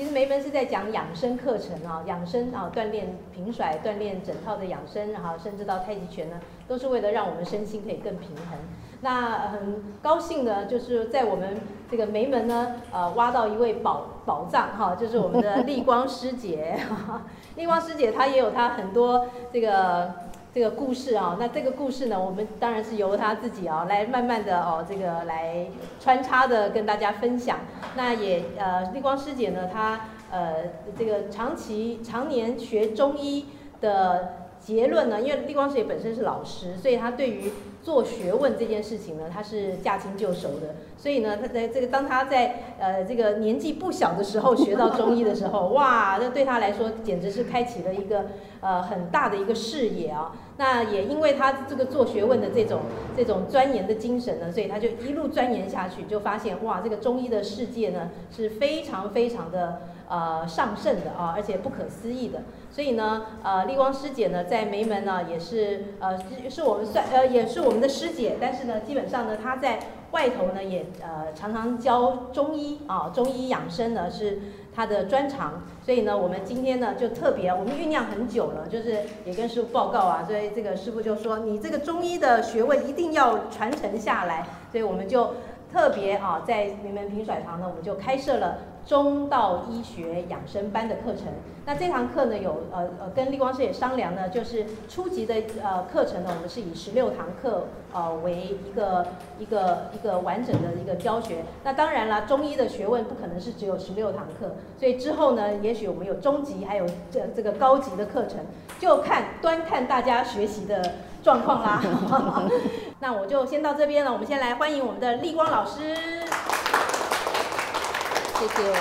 其实梅门是在讲养生课程啊，养生啊，锻炼平甩，锻炼整套的养生，哈，甚至到太极拳呢，都是为了让我们身心可以更平衡。那很高兴呢，就是在我们这个梅门呢，呃，挖到一位宝宝藏哈，就是我们的丽光师姐。丽光师姐她也有她很多这个这个故事啊。那这个故事呢，我们当然是由他自己啊来慢慢的哦，这个来穿插的跟大家分享。那也呃，丽光师姐呢，她呃这个长期常年学中医的结论呢，因为丽光师姐本身是老师，所以她对于做学问这件事情呢，他是驾轻就熟的，所以呢，他在这个当他在呃这个年纪不小的时候学到中医的时候，哇，那对他来说简直是开启了一个呃很大的一个视野啊。那也因为他这个做学问的这种这种钻研的精神呢，所以他就一路钻研下去，就发现哇，这个中医的世界呢是非常非常的呃上圣的啊，而且不可思议的。所以呢，呃，丽光师姐呢，在梅门呢，也是呃，是是我们算呃，也是我们的师姐。但是呢，基本上呢，她在外头呢，也呃，常常教中医啊，中医养生呢是她的专长。所以呢，我们今天呢，就特别，我们酝酿很久了，就是也跟师傅报告啊，所以这个师傅就说，你这个中医的学问一定要传承下来。所以我们就特别啊，在名门平甩堂呢，我们就开设了。中道医学养生班的课程，那这堂课呢，有呃呃跟丽光师也商量呢，就是初级的呃课程呢，我们是以十六堂课呃为一个一个一个完整的一个教学。那当然了，中医的学问不可能是只有十六堂课，所以之后呢，也许我们有中级还有这这个高级的课程，就看端看大家学习的状况啦。那我就先到这边了，我们先来欢迎我们的丽光老师。谢谢。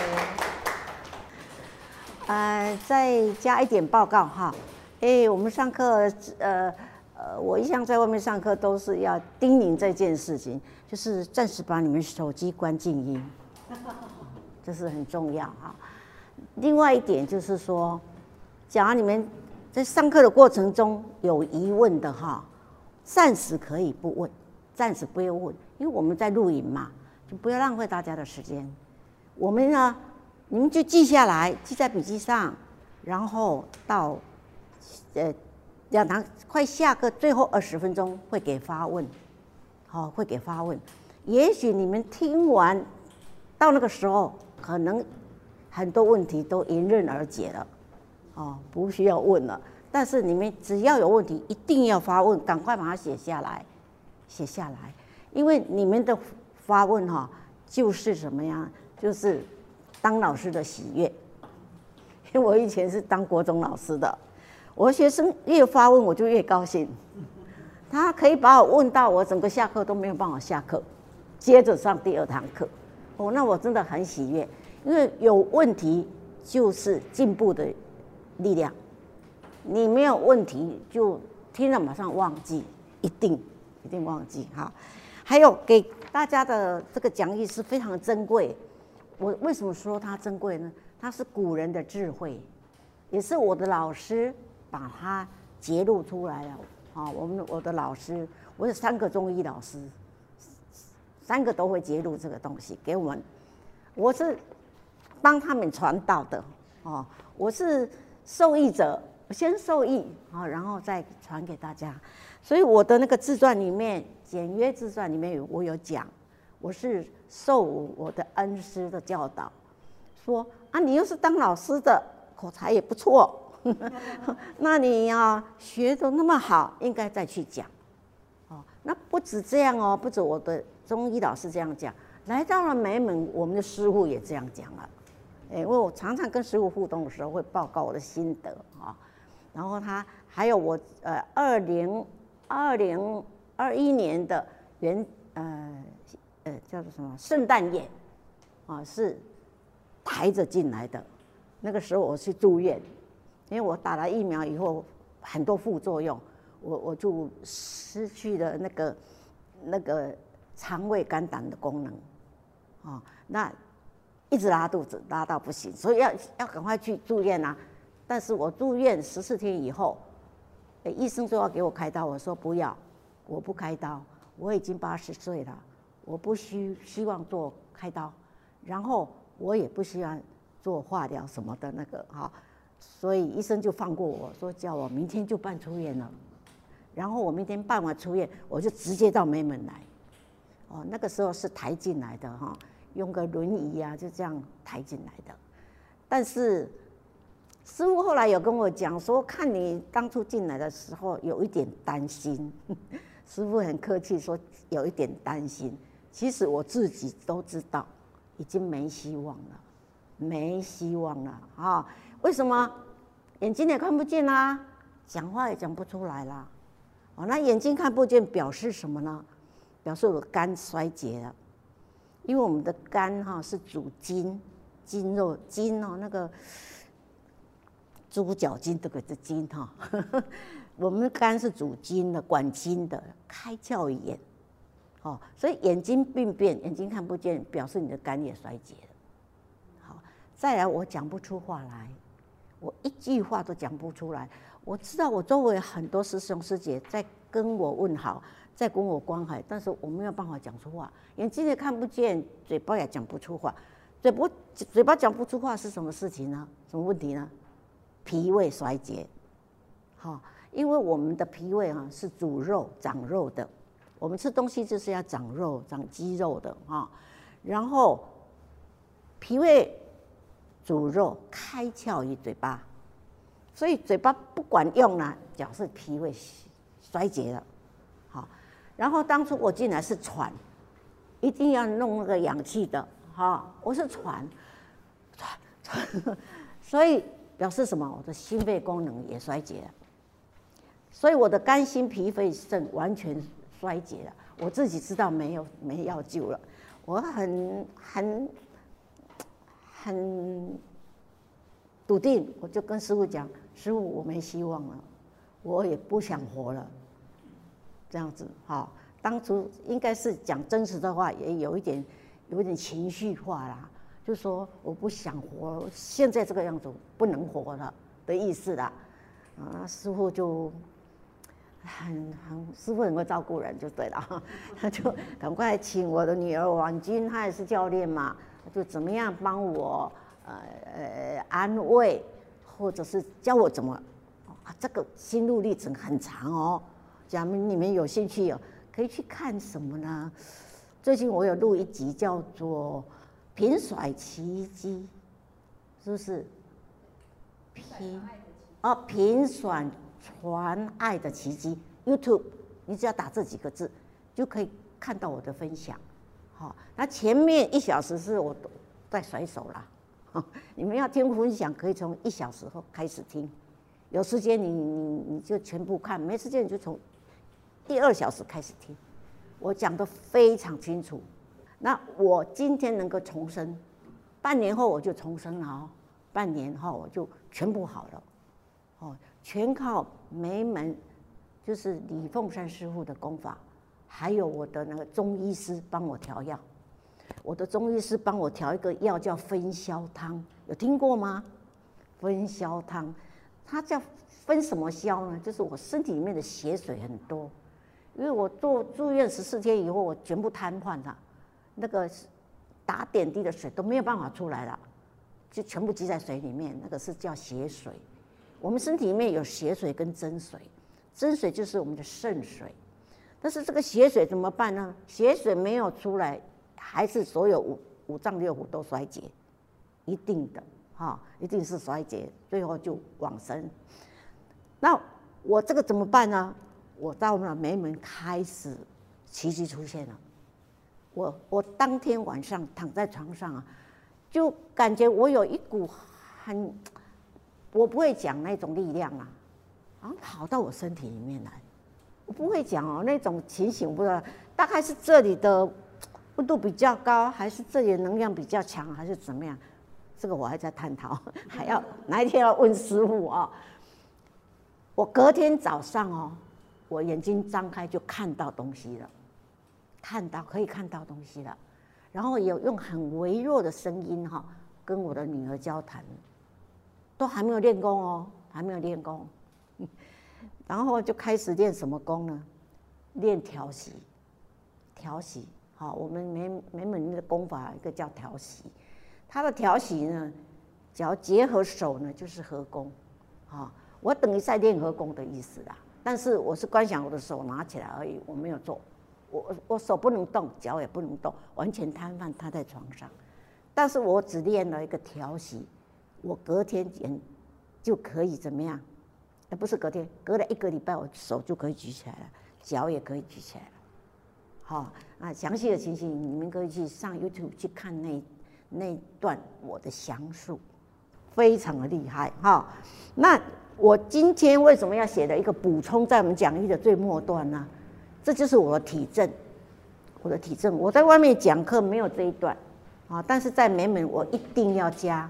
呃，再加一点报告哈。哎，我们上课，呃呃，我一向在外面上课都是要叮咛这件事情，就是暂时把你们手机关静音，这是很重要哈。另外一点就是说，假如你们在上课的过程中有疑问的哈，暂时可以不问，暂时不要问，因为我们在录影嘛，就不要浪费大家的时间。我们呢，你们就记下来，记在笔记上，然后到呃两堂快下课最后二十分钟会给发问，好、会给发问。也许你们听完到那个时候，可能很多问题都迎刃而解了，哦，不需要问了。但是你们只要有问题，一定要发问，赶快把它写下来，写下来，因为你们的发问哈、就是什么呀？就是当老师的喜悦，因为我以前是当国中老师的，我学生越发问我就越高兴，他可以把我问到我整个下课都没有办法下课，接着上第二堂课，哦，那我真的很喜悦，因为有问题就是进步的力量，你没有问题就听了马上忘记，一定一定忘记哈，还有给大家的这个讲义是非常珍贵。我为什么说它珍贵呢？它是古人的智慧，也是我的老师把它揭露出来了。啊，我们我的老师，我有三个中医老师，三个都会揭露这个东西给我们。我是帮他们传道的，哦，我是受益者，先受益啊，然后再传给大家。所以我的那个自传里面，简约自传里面有我有讲。我是受我的恩师的教导，说啊，你又是当老师的，口才也不错，那你呀学得那么好，应该再去讲。哦，那不止这样哦，不止我的中医老师这样讲，来到了梅门，我们的师傅也这样讲了。因为我常常跟师傅互动的时候，会报告我的心得。然后他还有我呃，二零二零二一年的原呃。叫做什么？圣诞夜，啊，是抬着进来的。那个时候我去住院，因为我打了疫苗以后很多副作用，我我就失去了那个那个肠胃肝胆的功能，啊，那一直拉肚子，拉到不行，所以要要赶快去住院啊。但是我住院十四天以后，欸，医生说要给我开刀，我说不要，我不开刀，我已经八十岁了。我不希希望做开刀，然后我也不希望做化疗什么的那个哈，所以医生就放过我说叫我明天就办出院了，然后我明天办完出院，我就直接到梅门来，哦，那个时候是抬进来的哈，用个轮椅呀，就这样抬进来的，但是师傅后来有跟我讲说，看你当初进来的时候有一点担心，师傅很客气说有一点担心，其实我自己都知道已经没希望了。没希望了啊！为什么？眼睛也看不见啦，讲话也讲不出来啦。哦，那眼睛看不见表示什么呢？表示我肝衰竭了。因为我们的肝哈是主筋，筋肉筋哦，那个猪脚筋这个是筋哈。我们肝是主筋的，管筋的，开窍眼。哦，所以眼睛病变，眼睛看不见，表示你的肝也衰竭了。好。再来，我讲不出话来，我一句话都讲不出来。我知道我周围很多师兄师姐在跟我问好，在跟我关怀，但是我没有办法讲出话，眼睛也看不见，嘴巴也讲不出话。嘴不嘴巴讲不出话是什么事情呢？什么问题呢？脾胃衰竭。好，因为我们的脾胃啊是主肉、长肉的，我们吃东西就是要长肉、长肌肉的哈。然后脾胃。主肉开窍于嘴巴，所以嘴巴不管用了，表示脾胃衰竭了。好，然后当初我进来是喘，一定要弄那个氧气的。哈，我是喘，喘喘，所以表示什么？我的心肺功能也衰竭了，所以我的肝、心、脾、肺、肾完全衰竭了。我自己知道没有没药救了，我很很。很笃定，我就跟师傅讲：“师傅，我没希望了，我也不想活了。”这样子，哈，当初应该是讲真实的话，也有一点，有一点情绪化啦，就说我不想活，现在这个样子不能活了的意思的。啊，师傅就很很，师傅很会照顾人，就对了，他 就赶快请我的女儿婉君，她也是教练嘛。就怎么样帮我呃呃安慰，或者是教我怎么啊？这个心路历程很长哦。假如你们有兴趣哦，可以去看什么呢？最近我有录一集叫做《频甩奇迹》，是不是？频哦，频甩传爱的奇迹。YouTube，你只要打这几个字，就可以看到我的分享。好，那前面一小时是我都在甩手啦。你们要听分享，可以从一小时后开始听。有时间你你你就全部看，没时间你就从第二小时开始听。我讲的非常清楚。那我今天能够重生，半年后我就重生了哦。半年后我就全部好了。哦，全靠梅门，就是李凤山师傅的功法。还有我的那个中医师帮我调药，我的中医师帮我调一个药叫分消汤，有听过吗？分消汤，它叫分什么消呢？就是我身体里面的血水很多，因为我做住院十四天以后，我全部瘫痪了，那个打点滴的水都没有办法出来了，就全部积在水里面，那个是叫血水。我们身体里面有血水跟真水，真水就是我们的肾水。但是这个血水怎么办呢？血水没有出来，还是所有五五脏六腑都衰竭，一定的哈，一定是衰竭，最后就往生。那我这个怎么办呢？我到了梅门开始奇迹出现了。我我当天晚上躺在床上啊，就感觉我有一股很，我不会讲那种力量啊，然后跑到我身体里面来。我不会讲哦，那种情形不知道，大概是这里的温度比较高，还是这里的能量比较强，还是怎么样？这个我还在探讨，还要哪一天要问师傅啊？我隔天早上哦，我眼睛张开就看到东西了，看到可以看到东西了，然后有用很微弱的声音哈，跟我的女儿交谈，都还没有练功哦，还没有练功。然后就开始练什么功呢？练调息，调息。好，我们每每门的功法一个叫调息，它的调息呢，只要结合手呢，就是合功，啊，我等于在练合功的意思啦。但是我是观想我的手拿起来而已，我没有做，我我手不能动，脚也不能动，完全瘫痪瘫在床上。但是我只练了一个调息，我隔天也就可以怎么样？哎，不是隔天，隔了一个礼拜，我手就可以举起来了，脚也可以举起来了。好，啊，详细的情形你们可以去上 YouTube 去看那那段我的详述。非常的厉害哈，那我今天为什么要写的一个补充在我们讲义的最末段呢？这就是我的体证，我的体证。我在外面讲课没有这一段啊，但是在美美我一定要加，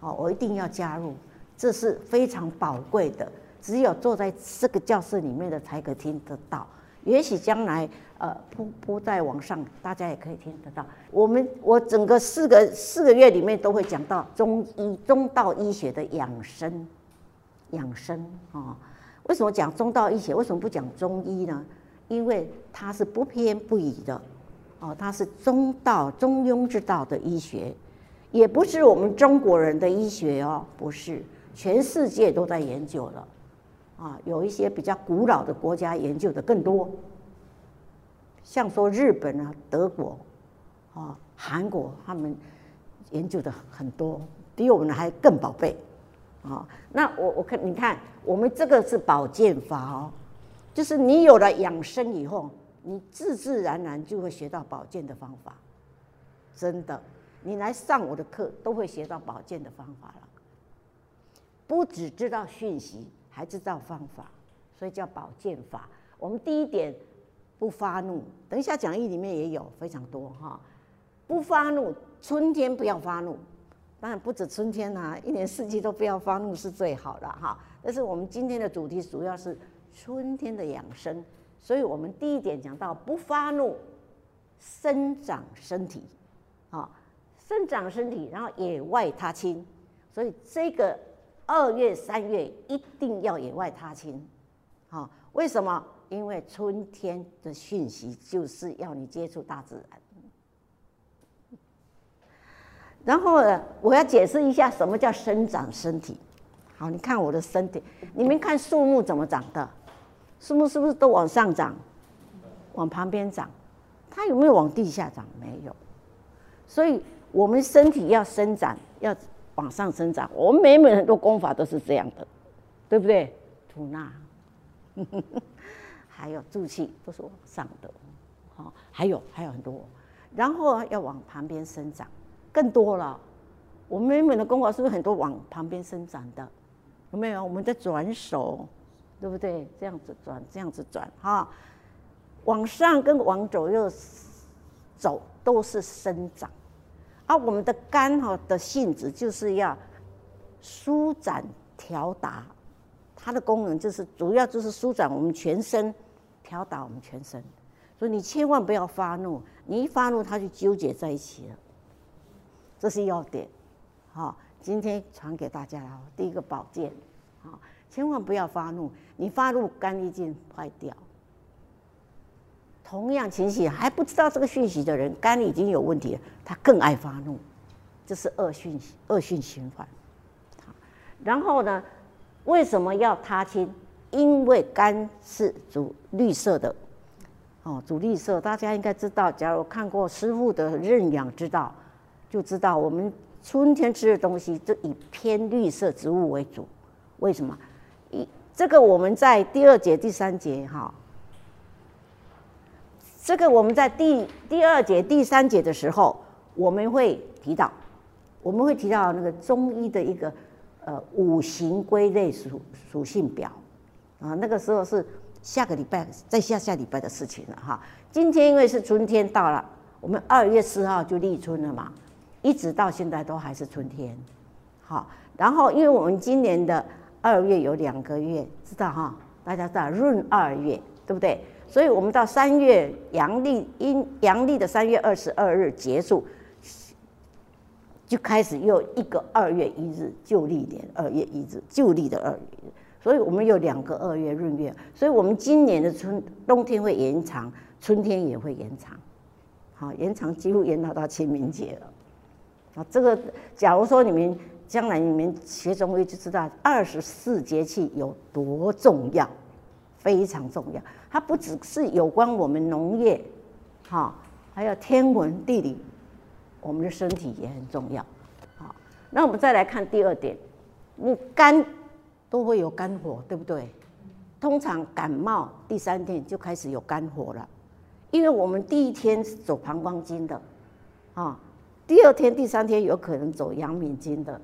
啊，我一定要加入，这是非常宝贵的，只有坐在这个教室里面的才可听得到。也许将来，呃，铺铺在网上，大家也可以听得到。我们我整个四个四个月里面都会讲到中医中道医学的养生，养生啊。为什么讲中道医学？为什么不讲中医呢？因为它是不偏不倚的，哦，它是中道中庸之道的医学，也不是我们中国人的医学哦，不是，全世界都在研究了。啊，有一些比较古老的国家研究的更多，像说日本啊、德国，啊、韩国，他们研究的很多，比我们还更宝贝。啊，那我我看你看，我们这个是保健法哦，就是你有了养生以后，你自自然然就会学到保健的方法。真的，你来上我的课都会学到保健的方法了，不只知道讯息。还知道方法，所以叫保健法。我们第一点不发怒，等一下讲义里面也有非常多哈。不发怒，春天不要发怒，当然不止春天呐、啊，一年四季都不要发怒是最好的哈。但是我们今天的主题主要是春天的养生，所以我们第一点讲到不发怒，生长身体，啊，生长身体，然后野外踏青，所以这个。二月、三月一定要野外踏青，好，为什么？因为春天的讯息就是要你接触大自然。然后呢，我要解释一下什么叫生长身体。好，你看我的身体，你们看树木怎么长的？树木是不是都往上长，往旁边长？它有没有往地下长？没有。所以我们身体要生长，要。往上生长，我们每每很多功法都是这样的，对不对？吐纳，还有助气都是往上的，好，还有还有很多，然后要往旁边生长，更多了。我们美美的功法是不是很多往旁边生长的？有没有？我们在转手，对不对？这样子转，这样子转，哈，往上跟往左右走都是生长。而、啊、我们的肝哈的性质就是要舒展调达，它的功能就是主要就是舒展我们全身，调达我们全身。所以你千万不要发怒，你一发怒它就纠结在一起了。这是要点，好，今天传给大家了。第一个保健，好，千万不要发怒，你发怒肝一定坏掉。同样情形还不知道这个讯息的人，肝已经有问题了，他更爱发怒，这是恶讯恶性循环。然后呢，为什么要踏青？因为肝是主绿色的，哦，主绿色，大家应该知道。假如看过师父的认养之道，就知道我们春天吃的东西就以偏绿色植物为主。为什么？这个我们在第二节、第三节哈。这个我们在第第二节、第三节的时候，我们会提到，我们会提到那个中医的一个呃五行归类属属性表啊，那个时候是下个礼拜，再下下礼拜的事情了哈。今天因为是春天到了，我们二月四号就立春了嘛，一直到现在都还是春天。好，然后因为我们今年的二月有两个月，知道哈？大家知道闰二月，对不对？所以我们到三月阳历阴阳历的三月二十二日结束，就开始又一个二月一日旧历年二月一日旧历的二月，所以我们有两个二月闰月，所以我们今年的春冬天会延长，春天也会延长，好，延长几乎延到到清明节了。啊，这个假如说你们将来你们学中医就知道二十四节气有多重要，非常重要。它不只是有关我们农业，哈，还有天文地理，我们的身体也很重要。好，那我们再来看第二点，你肝都会有肝火，对不对？通常感冒第三天就开始有肝火了，因为我们第一天是走膀胱经的，啊，第二天、第三天有可能走阳明经的，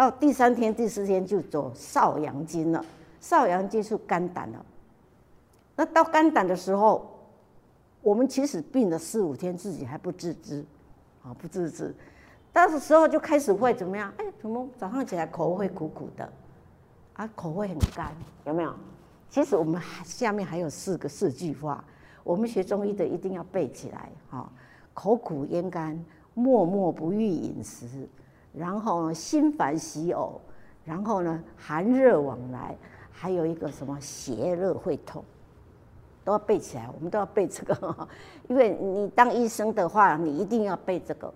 到第三天、第四天就走少阳经了。少阳经是肝胆了。那到肝胆的时候，我们其实病了四五天，自己还不自知，啊，不自知，到时候就开始会怎么样？哎，怎么早上起来口会苦苦的，啊，口会很干，有没有？其实我们下面还有四个四句话，我们学中医的一定要背起来哈。口苦咽干，默默不欲饮食，然后呢心烦喜呕，然后呢寒热往来，还有一个什么邪热会痛，都要背起来。我们都要背这个，因为你当医生的话，你一定要背这个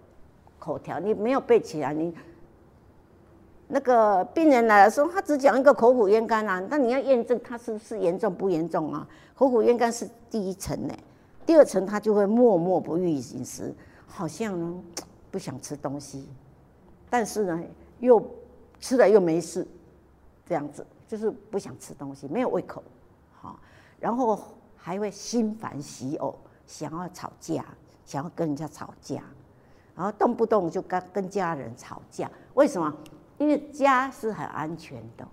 口条。你没有背起来，你。那个病人来的时候，他只讲一个口苦咽干啊，那你要验证他是不是严重不严重啊？口苦咽干是第一层呢，第二层他就会默默不欲饮食，好像不想吃东西，但是呢又吃了又没事，这样子就是不想吃东西，没有胃口，好，然后还会心烦喜呕，想要吵架，想要跟人家吵架，然后动不动就跟跟家人吵架，为什么？因为家是很安全的，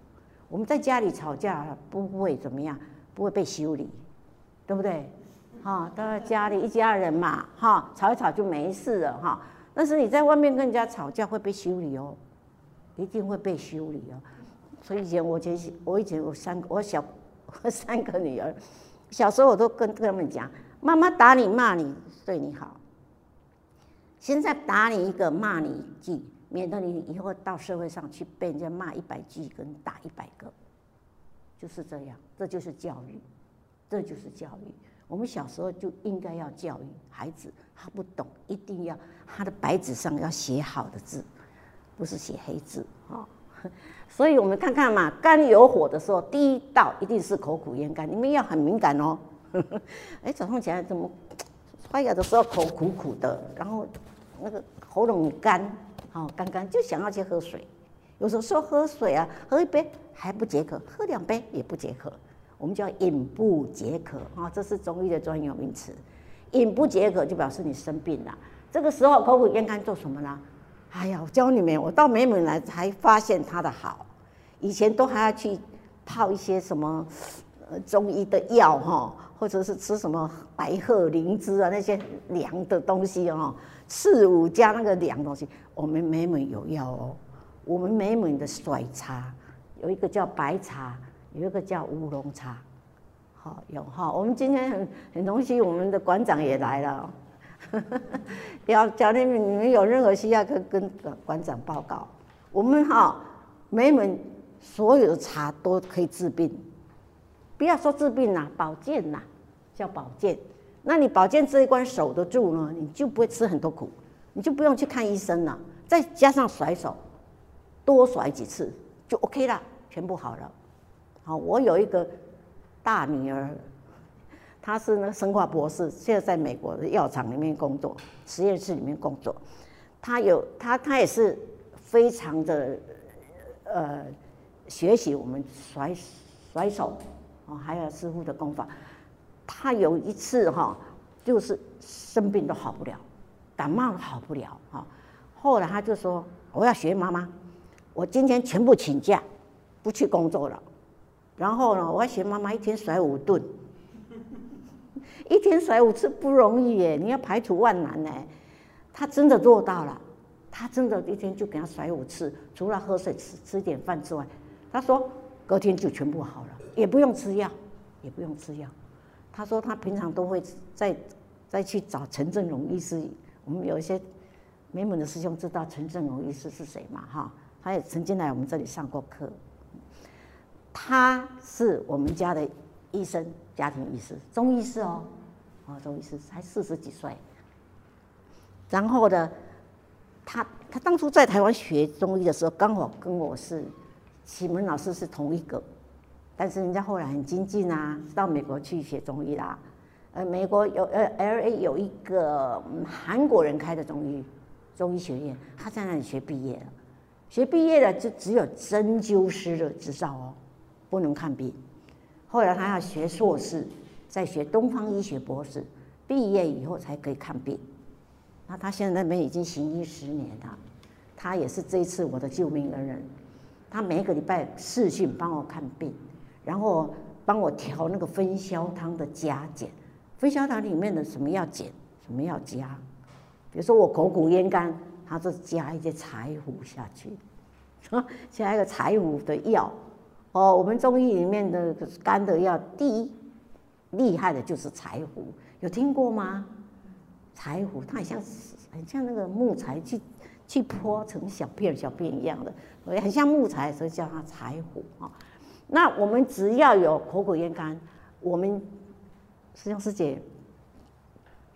我们在家里吵架不会怎么样，不会被修理，对不对？哈，都在家里一家人嘛，哈，吵一吵就没事了哈。但是你在外面跟人家吵架会被修理哦，一定会被修理哦。所以以前我以前我以前有三个我小我 三个女儿，小时候我都跟跟他们讲，妈妈打你骂你对你好，现在打你一个骂你一句。免得你以后到社会上去被人家骂一百句，跟打一百个，就是这样，这就是教育，这就是教育。我们小时候就应该要教育孩子，他不懂，一定要他的白纸上要写好的字，不是写黑字啊。所以我们看看嘛，肝有火的时候，第一道一定是口苦咽干，你们要很敏感哦。哎，早上起来怎么刷牙的时候口苦苦的，然后那个喉咙干。好，刚刚就想要去喝水，有时候说喝水啊，喝一杯还不解渴，喝两杯也不解渴，我们叫饮不解渴啊，这是中医的专有名词。饮不解渴就表示你生病了，这个时候口苦咽干做什么呢？哎呀，我教你们，我到美美来才发现它的好，以前都还要去泡一些什么呃中医的药哈，或者是吃什么白鹤灵芝啊那些凉的东西哈。四五加那个凉东西，我们美美有药哦。我们美美的甩茶有一个叫白茶，有一个叫乌龙茶，好有哈。我们今天很很荣幸，我们的馆长也来了，要叫你们你们有任何需要，可跟馆长报告。我们哈每门所有的茶都可以治病，不要说治病呐，保健呐，叫保健。那你保健这一关守得住呢，你就不会吃很多苦，你就不用去看医生了。再加上甩手，多甩几次就 OK 了，全部好了。好，我有一个大女儿，她是那个生化博士，现在在美国的药厂里面工作，实验室里面工作。她有她她也是非常的呃学习我们甩甩手哦，还有师傅的功法。她有一次哈，就是生病都好不了，感冒都好不了哈。后来她就说：“我要学妈妈，我今天全部请假，不去工作了。然后呢，我还嫌妈妈一天甩五顿，一天甩五次不容易耶，你要排除万难呢。他真的做到了，他真的一天就给他甩五次，除了喝水吃吃点饭之外，他说隔天就全部好了，也不用吃药，也不用吃药。”他说他平常都会再再去找陈振荣医师。我们有一些美门的师兄知道陈振荣医师是谁嘛？哈，他也曾经来我们这里上过课。他是我们家的医生，家庭医师，中医师哦，哦，中医师才四十几岁。然后呢，他他当初在台湾学中医的时候，刚好跟我是启蒙老师是同一个，但是人家后来很精进啊，到美国去学中医啦。呃，美国有呃 L A 有一个韩国人开的中医中医学院，他在那里学毕业了，学毕业了就只有针灸师的执照哦，不能看病。后来他要学硕士，再学东方医学博士，毕业以后才可以看病。那他现在那边已经行医十年了，他也是这一次我的救命恩人。他每个礼拜视讯帮我看病，然后帮我调那个分销汤的加减。分销汤里面的什么要减，什么要加。比如说我口苦咽干，他就加一些柴胡下去，加一个柴胡的药。哦，我们中医里面的肝的药，第一厉害的就是柴胡，有听过吗？柴胡它很像很像那个木材去去剥成小片小片一样的，很像木材，所以叫它柴胡啊。那我们只要有口苦咽干，我们师兄师姐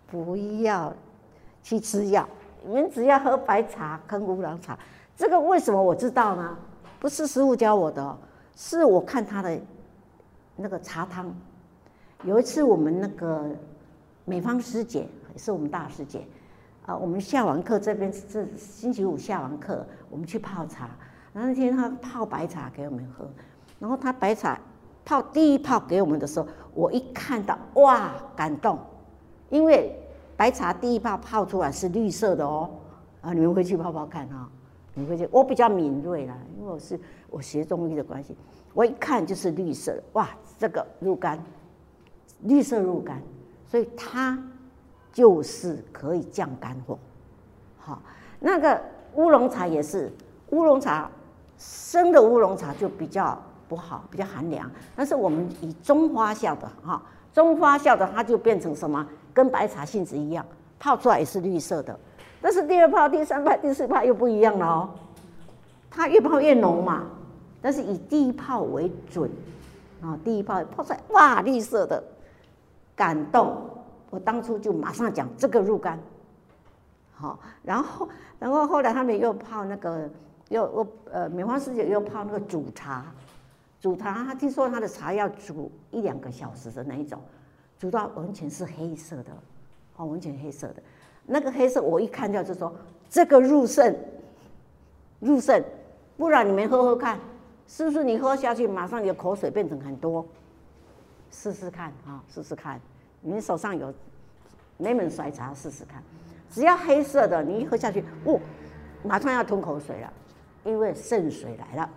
不要去吃药，你们只要喝白茶、跟乌龙茶。这个为什么我知道呢？不是师父教我的，是我看他的那个茶汤。有一次我们那个美芳师姐也。是我们大师姐，啊，我们下完课这边是星期五下完课，我们去泡茶。然后那天他泡白茶给我们喝，然后他白茶泡第一泡给我们的时候，我一看到哇，感动，因为白茶第一泡泡出来是绿色的哦，啊，你们回去泡泡看啊，你们回去，我比较敏锐啦，因为我是我学中医的关系，我一看就是绿色的，哇，这个入肝，绿色入肝，所以它。就是可以降肝火，好，那个乌龙茶也是，乌龙茶生的乌龙茶就比较不好，比较寒凉。但是我们以中发酵的哈，中发酵的它就变成什么？跟白茶性质一样，泡出来也是绿色的。但是第二泡、第三泡、第四泡又不一样了哦，它越泡越浓嘛。但是以第一泡为准啊，第一泡泡出来哇，绿色的，感动。我当初就马上讲这个入肝，好，然后，然后后来他们又泡那个，又又呃，梅花师姐又泡那个煮茶，煮茶，他听说他的茶要煮一两个小时的那一种，煮到完全是黑色的，哦，完全黑色的，那个黑色我一看到就说这个入肾，入肾，不然你们喝喝看，是不是你喝下去马上你的口水变成很多，试试看啊，试试看。你手上有雷门甩茶试试看，只要黑色的，你一喝下去，哦，马上要吞口水了，因为肾水来了，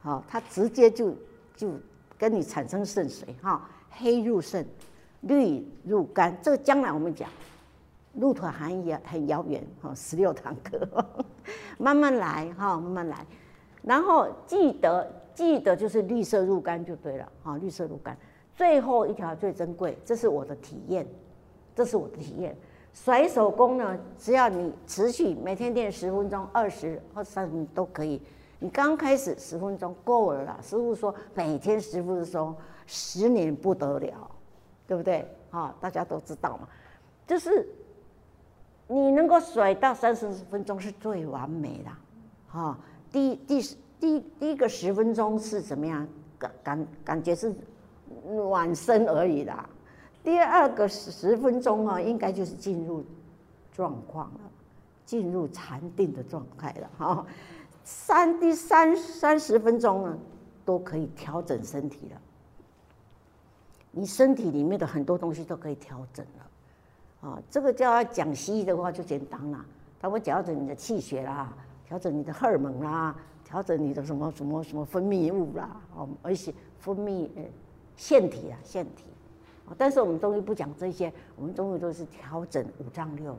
好，它直接就就跟你产生肾水哈，黑入肾，绿入肝，这个将来我们讲，路途还遥很遥远哈，十六堂课，慢慢来哈，慢慢来，然后记得记得就是绿色入肝就对了哈，绿色入肝。最后一条最珍贵，这是我的体验，这是我的体验。甩手功呢，只要你持续每天练十分钟、二十或三十都可以。你刚开始十分钟够了啦，师傅说每天十分钟，十年不得了，对不对？哈，大家都知道嘛，就是你能够甩到三十分钟是最完美的。哈，第第第第一个十分钟是怎么样？感感感觉是。暖身而已啦，第二个十分钟啊，应该就是进入状况了，进入禅定的状态了哈。三第三三十分钟呢，都可以调整身体了。你身体里面的很多东西都可以调整了，啊，这个叫讲西医的话就简单了，它会调整你的气血啦，调整你的荷尔蒙啦，调整你的什么什么什么分泌物啦，哦，而且分泌。腺体啊，腺体，但是我们中医不讲这些，我们中医都是调整五脏六腑。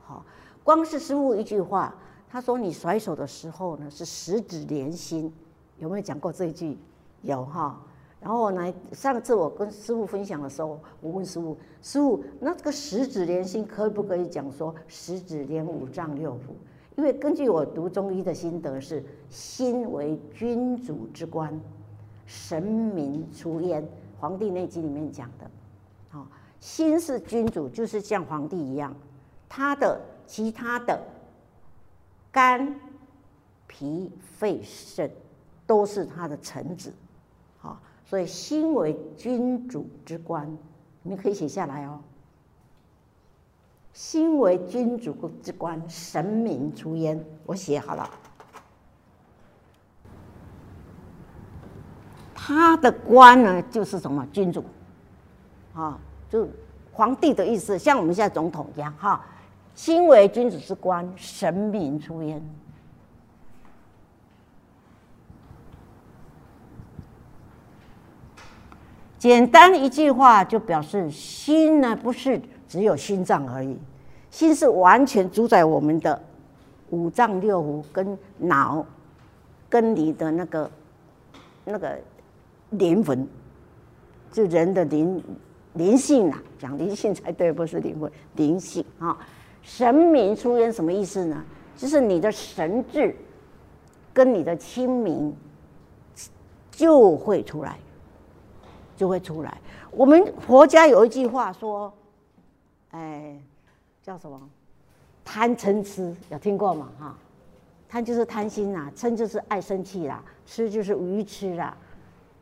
好，光是师傅一句话，他说你甩手的时候呢，是十指连心，有没有讲过这一句？有哈。然后呢，上次我跟师傅分享的时候，我问师傅，师傅，那这个十指连心可不可以讲说十指连五脏六腑？因为根据我读中医的心得是，心为君主之官。神明出焉，《黄帝内经》里面讲的，哦，心是君主，就是像皇帝一样，他的其他的肝、脾、肺、肾都是他的臣子，好，所以心为君主之官，你们可以写下来哦。心为君主之官，神明出焉。我写好了。他的官呢，就是什么君主，啊，就皇帝的意思，像我们现在总统一样，哈。心为君主之官，神明出焉。简单一句话就表示，心呢不是只有心脏而已，心是完全主宰我们的五脏六腑跟脑，跟你的那个那个灵魂，就人的灵灵性啊，讲灵性才对，不是灵魂，灵性啊。神明出焉什么意思呢？就是你的神智跟你的清明就会出来，就会出来。我们佛家有一句话说，哎，叫什么？贪嗔痴有听过吗？哈，贪就是贪心呐，嗔就是爱生气啦，痴就是愚痴啦，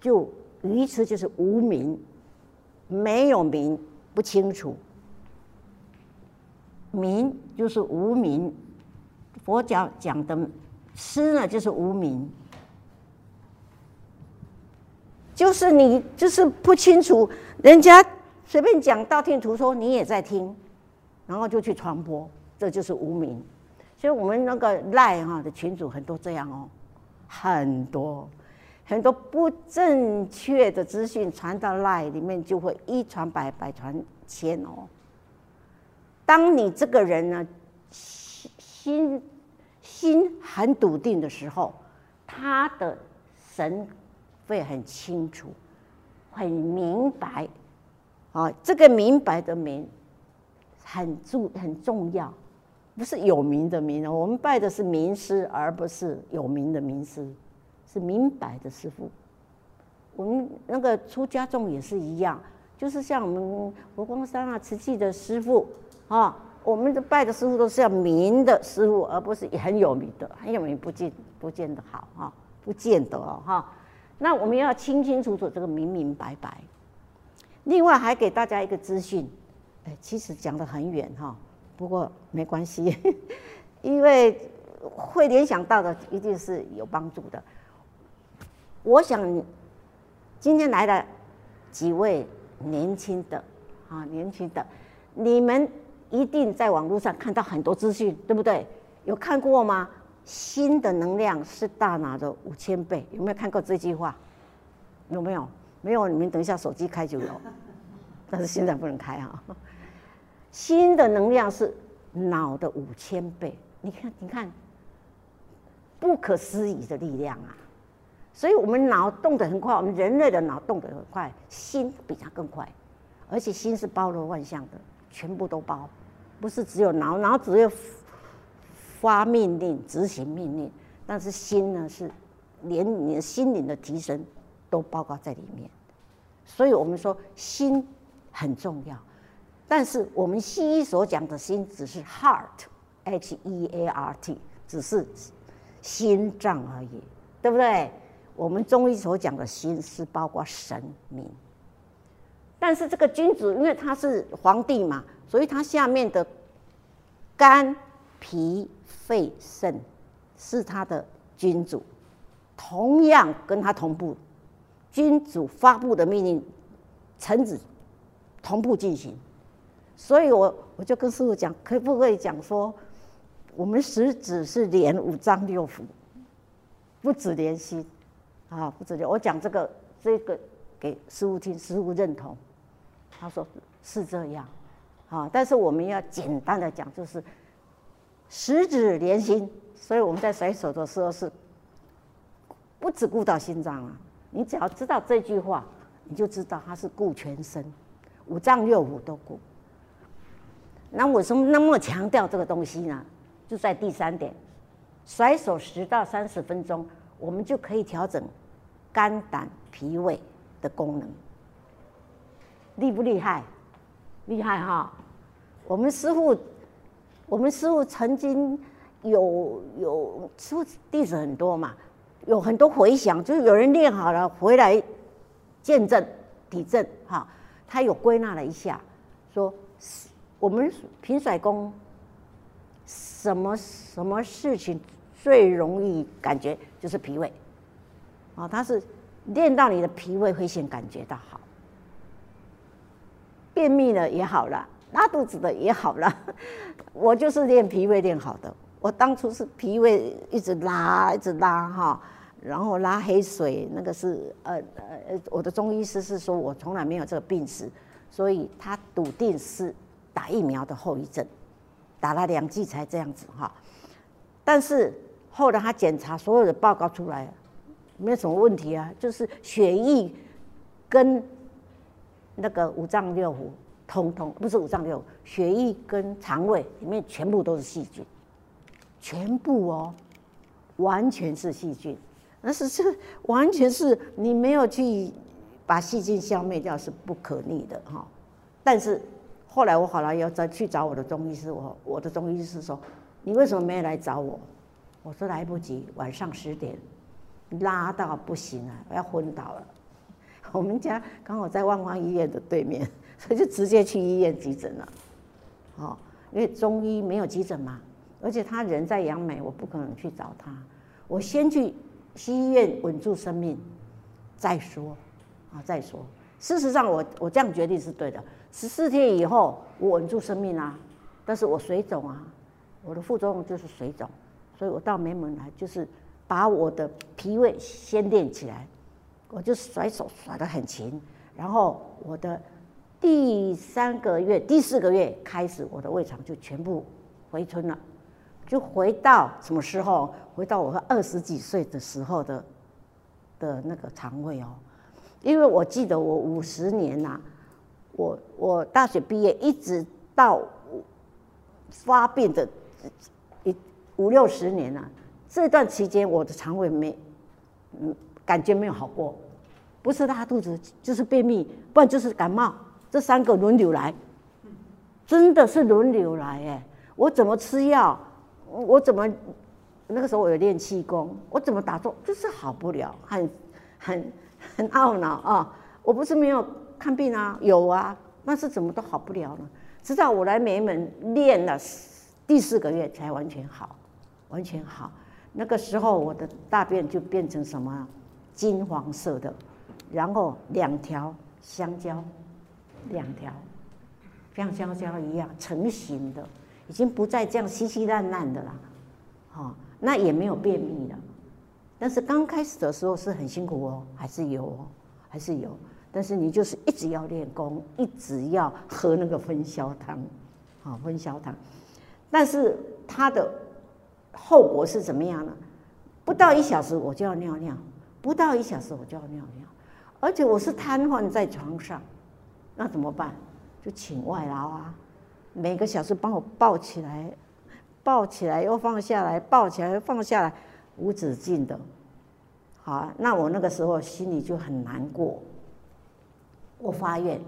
就愚痴就是无明，没有明不清楚。明就是无明，佛教讲的痴呢，就是无明，就是你就是不清楚，人家随便讲道听途说，你也在听，然后就去传播，这就是无明。所以我们那个赖哈的群主很多这样哦，很多很多不正确的资讯传到赖里面，就会一传百，百传千哦。当你这个人呢，心心心很笃定的时候，他的神会很清楚，很明白，啊，这个明白的明很重很重要，不是有名的名哦，我们拜的是名师，而不是有名的名师，是明白的师傅。我们那个出家众也是一样，就是像我们佛光山啊、慈济的师傅。啊，我们的拜的师傅都是要名的师傅，而不是很有名的，很有名不见不见得好哈，不见得哦哈。那我们要清清楚楚这个明明白白。另外还给大家一个资讯，哎，其实讲得很远哈，不过没关系，因为会联想到的一定是有帮助的。我想今天来的几位年轻的啊，年轻的你们。一定在网络上看到很多资讯，对不对？有看过吗？新的能量是大脑的五千倍，有没有看过这句话？有没有？没有，你们等一下手机开就有，但是现在不能开啊。心的能量是脑的五千倍，你看，你看，不可思议的力量啊！所以我们脑动得很快，我们人类的脑动得很快，心比它更快，而且心是包罗万象的，全部都包。不是只有脑，脑只有发命令、执行命令，但是心呢，是连你的心灵的提升都包括在里面。所以我们说心很重要，但是我们西医所讲的心只是 heart，h e a r t，只是心脏而已，对不对？我们中医所讲的心是包括神明，但是这个君主因为他是皇帝嘛。所以他下面的肝、脾、肺、肾是他的君主，同样跟他同步。君主发布的命令，臣子同步进行。所以我我就跟师傅讲，可不可以讲说，我们食指是连五脏六腑，不止连心啊，不止连。我讲这个这个给师傅听，师傅认同，他说是这样。啊，但是我们要简单的讲，就是食指连心，所以我们在甩手的时候是不只顾到心脏啊。你只要知道这句话，你就知道它是顾全身，五脏六腑都顾。那为什么那么强调这个东西呢？就在第三点，甩手十到三十分钟，我们就可以调整肝胆脾胃的功能，厉不厉害？厉害哈！我们师傅，我们师傅曾经有有出弟子很多嘛，有很多回响，就是有人练好了回来见证体证哈，他有归纳了一下，说我们平甩功什么什么事情最容易感觉就是脾胃，啊，他是练到你的脾胃会先感觉到好，便秘了也好了，拉肚子的也好了，我就是练脾胃练好的。我当初是脾胃一直拉，一直拉哈，然后拉黑水，那个是呃呃呃，我的中医师是说我从来没有这个病史，所以他笃定是打疫苗的后遗症，打了两剂才这样子哈。但是后来他检查所有的报告出来，没有什么问题啊，就是血液跟那个五脏六腑通通，不是五脏六腑，血液跟肠胃里面全部都是细菌。全部哦，完全是细菌，那是这完全是你没有去把细菌消灭掉是不可逆的哈。但是后来我好了，要再去找我的中医师，我我的中医师说，你为什么没有来找我？我说来不及，晚上十点拉到不行了，我要昏倒了。我们家刚好在万方医院的对面，所以就直接去医院急诊了。哦，因为中医没有急诊嘛。而且他人在杨梅，我不可能去找他。我先去西医院稳住生命，再说，啊，再说。事实上我，我这样决定是对的。十四天以后，我稳住生命啊，但是我水肿啊，我的副作用就是水肿，所以我到梅门来就是把我的脾胃先练起来，我就甩手甩得很勤，然后我的第三个月、第四个月开始，我的胃肠就全部回春了。就回到什么时候？回到我二十几岁的时候的的那个肠胃哦，因为我记得我五十年呐、我我大学毕业一直到发病的一五六十年啊，这段期间我的肠胃没嗯感觉没有好过，不是拉肚子就是便秘，不然就是感冒，这三个轮流来，真的是轮流来哎，我怎么吃药？我怎么那个时候我有练气功，我怎么打坐就是好不了，很很很懊恼啊！我不是没有看病啊，有啊，但是怎么都好不了呢？直到我来梅门练了第四个月才完全好，完全好。那个时候我的大便就变成什么金黄色的，然后两条香蕉，两条像香蕉一样成型的。已经不再这样稀稀烂烂的了，好，那也没有便秘了，但是刚开始的时候是很辛苦哦，还是有哦，还是有，但是你就是一直要练功，一直要喝那个分销汤，好，分销汤，但是它的后果是怎么样呢？不到一小时我就要尿尿，不到一小时我就要尿尿，而且我是瘫痪在床上，那怎么办？就请外劳啊。每个小时帮我抱起来，抱起来又放下来，抱起来又放下来，无止境的。好，那我那个时候心里就很难过。我发愿，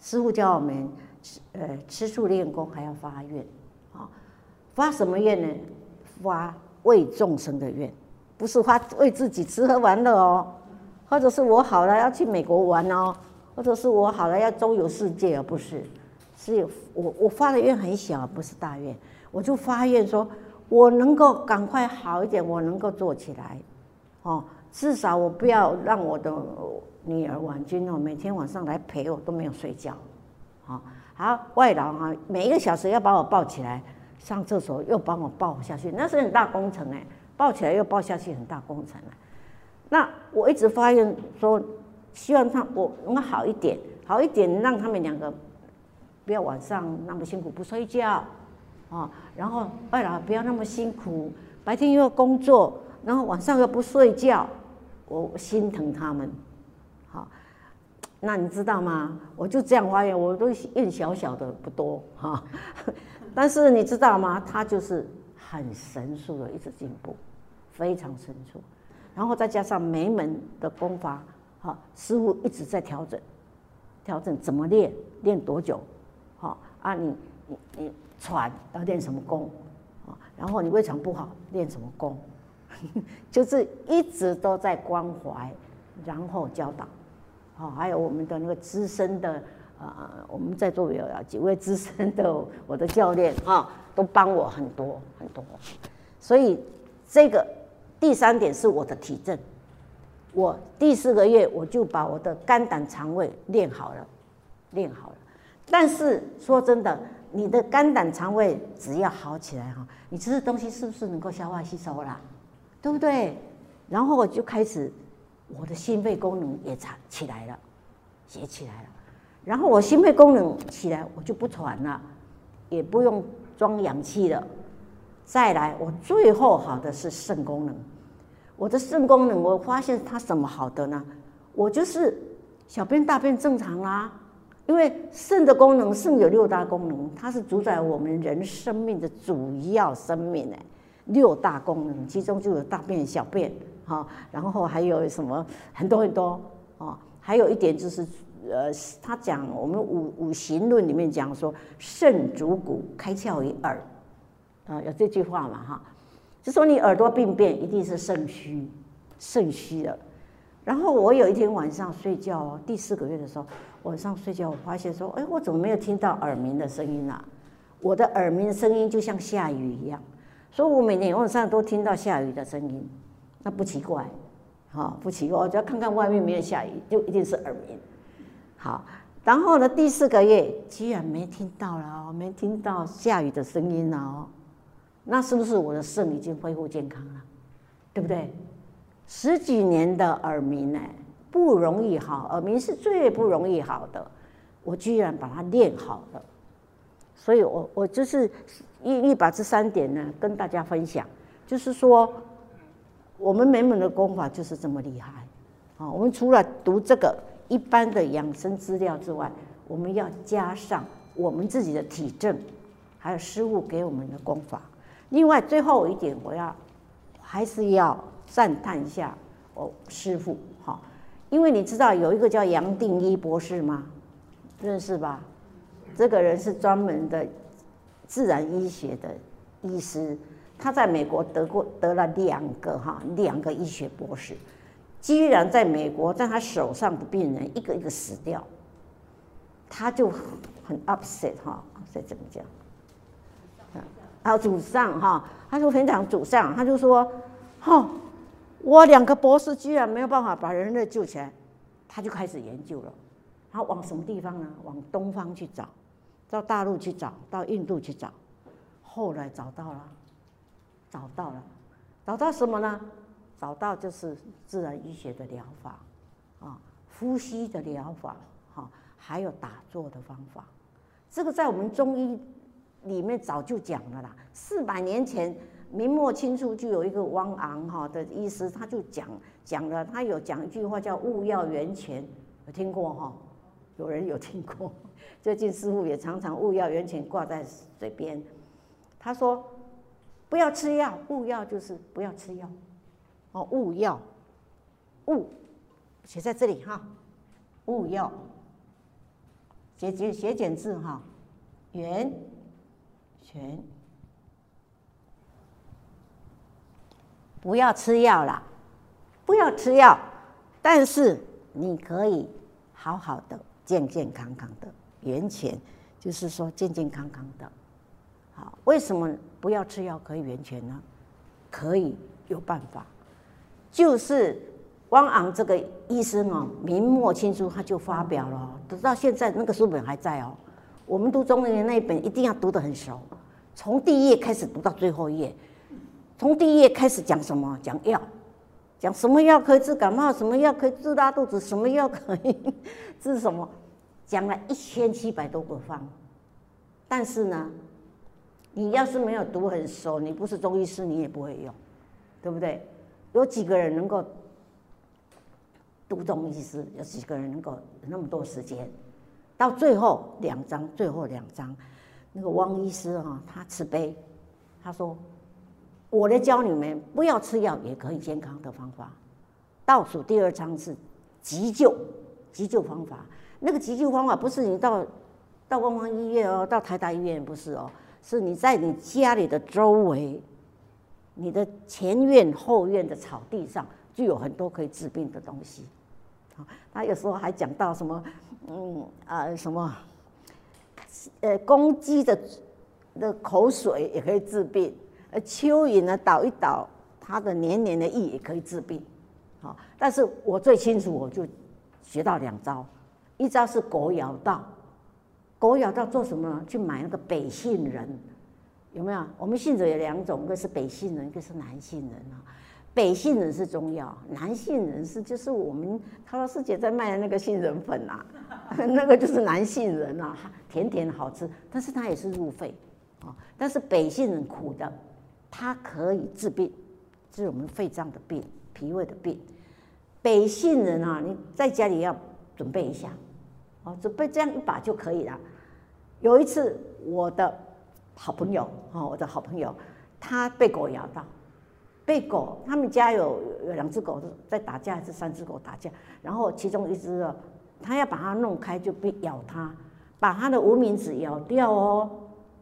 师父教我们吃，呃，吃素练功还要发愿，啊，发什么愿呢？发为众生的愿，不是发为自己吃喝玩乐哦，或者是我好了要去美国玩哦，或者是我好了要周游世界，而不是。是我我发的愿很小，不是大愿，我就发愿说，我能够赶快好一点，我能够做起来，哦，至少我不要让我的女儿婉君哦，每天晚上来陪我都没有睡觉，好，好外劳啊，每一个小时要把我抱起来上厕所，又帮我抱下去，那是很大工程哎，抱起来又抱下去，很大工程啊。那我一直发愿说，希望他我能够好一点，好一点，让他们两个。不要晚上那么辛苦不睡觉，啊，然后外老不要那么辛苦，白天又要工作，然后晚上又不睡觉，我心疼他们，好，那你知道吗？我就这样发言，我都愿小小的不多哈，但是你知道吗？他就是很神速的一直进步，非常神速，然后再加上梅门的功法，哈，师傅一直在调整，调整怎么练，练多久。啊，你你你喘要练什么功？啊，然后你胃肠不好，练什么功？就是一直都在关怀，然后教导，啊，还有我们的那个资深的啊，我们在座有几位资深的我的教练啊，都帮我很多很多，所以这个第三点是我的体证，我第四个月我就把我的肝胆肠胃练好了，练好了，但是说真的。你的肝胆肠胃只要好起来哈，你吃的东西是不是能够消化吸收啦？对不对？然后我就开始，我的心肺功能也长起来了，也起来了。然后我心肺功能起来，我就不喘了，也不用装氧气了。再来，我最后好的是肾功能。我的肾功能，我发现它什么好的呢？我就是小便大便正常啦。因为肾的功能，肾有六大功能，它是主宰我们人生命的主要生命哎，六大功能，其中就有大便、小便，哈，然后还有什么很多很多哦，还有一点就是，呃，他讲我们五五行论里面讲说，肾主骨，开窍于耳，啊，有这句话嘛哈，就说你耳朵病变一定是肾虚，肾虚了。然后我有一天晚上睡觉哦，第四个月的时候。晚上睡觉，我发现说，哎，我怎么没有听到耳鸣的声音啊？我的耳鸣声音就像下雨一样，所以我每天晚上都听到下雨的声音，那不奇怪，好，不奇怪，我只要看看外面没有下雨，就一定是耳鸣。好，然后呢，第四个月居然没听到了，没听到下雨的声音了哦，那是不是我的肾已经恢复健康了？对不对？十几年的耳鸣呢？不容易好，耳鸣是最不容易好的，我居然把它练好了，所以我我就是一一把这三点呢跟大家分享，就是说我们美门的功法就是这么厉害，啊，我们除了读这个一般的养生资料之外，我们要加上我们自己的体证，还有师父给我们的功法。另外最后一点，我要还是要赞叹一下我师父。因为你知道有一个叫杨定一博士吗？认识吧？这个人是专门的自然医学的医师，他在美国得过得了两个哈两个医学博士，居然在美国在他手上的病人一个一个死掉，他就很 upset 哈，这怎么讲？啊，祖上哈，他就非常祖上，他就说，哈。我两个博士居然没有办法把人类救起来，他就开始研究了。他往什么地方呢？往东方去找，到大陆去找，到印度去找。后来找到了，找到了，找到什么呢？找到就是自然医学的疗法，啊，呼吸的疗法，哈，还有打坐的方法。这个在我们中医里面早就讲了啦，四百年前。明末清初就有一个汪昂哈的医师，他就讲讲了，他有讲一句话叫“勿药源泉”，有听过哈？有人有听过？最近师父也常常“勿药源泉”挂在嘴边。他说：“不要吃药，勿药就是不要吃药。”哦，勿药，勿写在这里哈，勿药，写写写简字哈，源泉。不要吃药了，不要吃药，但是你可以好好的、健健康康的源泉，就是说健健康康的。好，为什么不要吃药可以源泉呢？可以有办法，就是汪昂这个医生哦，明末清初他就发表了，直到现在那个书本还在哦。我们读中医的那一本一定要读得很熟，从第一页开始读到最后一页。从第一页开始讲什么？讲药，讲什么药可以治感冒，什么药可以治拉肚子，什么药可以 治什么？讲了一千七百多个方。但是呢，你要是没有读很熟，你不是中医师，你也不会用，对不对？有几个人能够读中医师？有几个人能够有那么多时间？到最后两章，最后两章，那个汪医师哈，他慈悲，他说。我来教你们，不要吃药也可以健康的方法。倒数第二章是急救，急救方法。那个急救方法不是你到到光华医院哦，到台大医院不是哦，是你在你家里的周围，你的前院后院的草地上，就有很多可以治病的东西。啊，他有时候还讲到什么，嗯啊什么，呃公鸡的的口水也可以治病，呃蚯蚓呢倒一倒，它的黏黏的液也可以治病。好，但是我最清楚，我就学到两招，一招是狗咬到。狗咬到做什么呢？去买那个北杏仁，有没有？我们杏仁有两种，一个是北杏仁，一个是南杏仁啊。北杏仁是中药，南杏仁是就是我们陶老师姐在卖的那个杏仁粉啊，那个就是南杏仁啊，甜甜好吃，但是它也是入肺啊。但是北杏仁苦的，它可以治病，治我们肺脏的病、脾胃的病。北杏仁啊，你在家里要准备一下，哦，准备这样一把就可以了。有一次，我的好朋友啊，我的好朋友，他被狗咬到，被狗，他们家有有两只狗在打架，还是三只狗打架，然后其中一只啊，他要把它弄开，就被咬它，把它的无名指咬掉哦，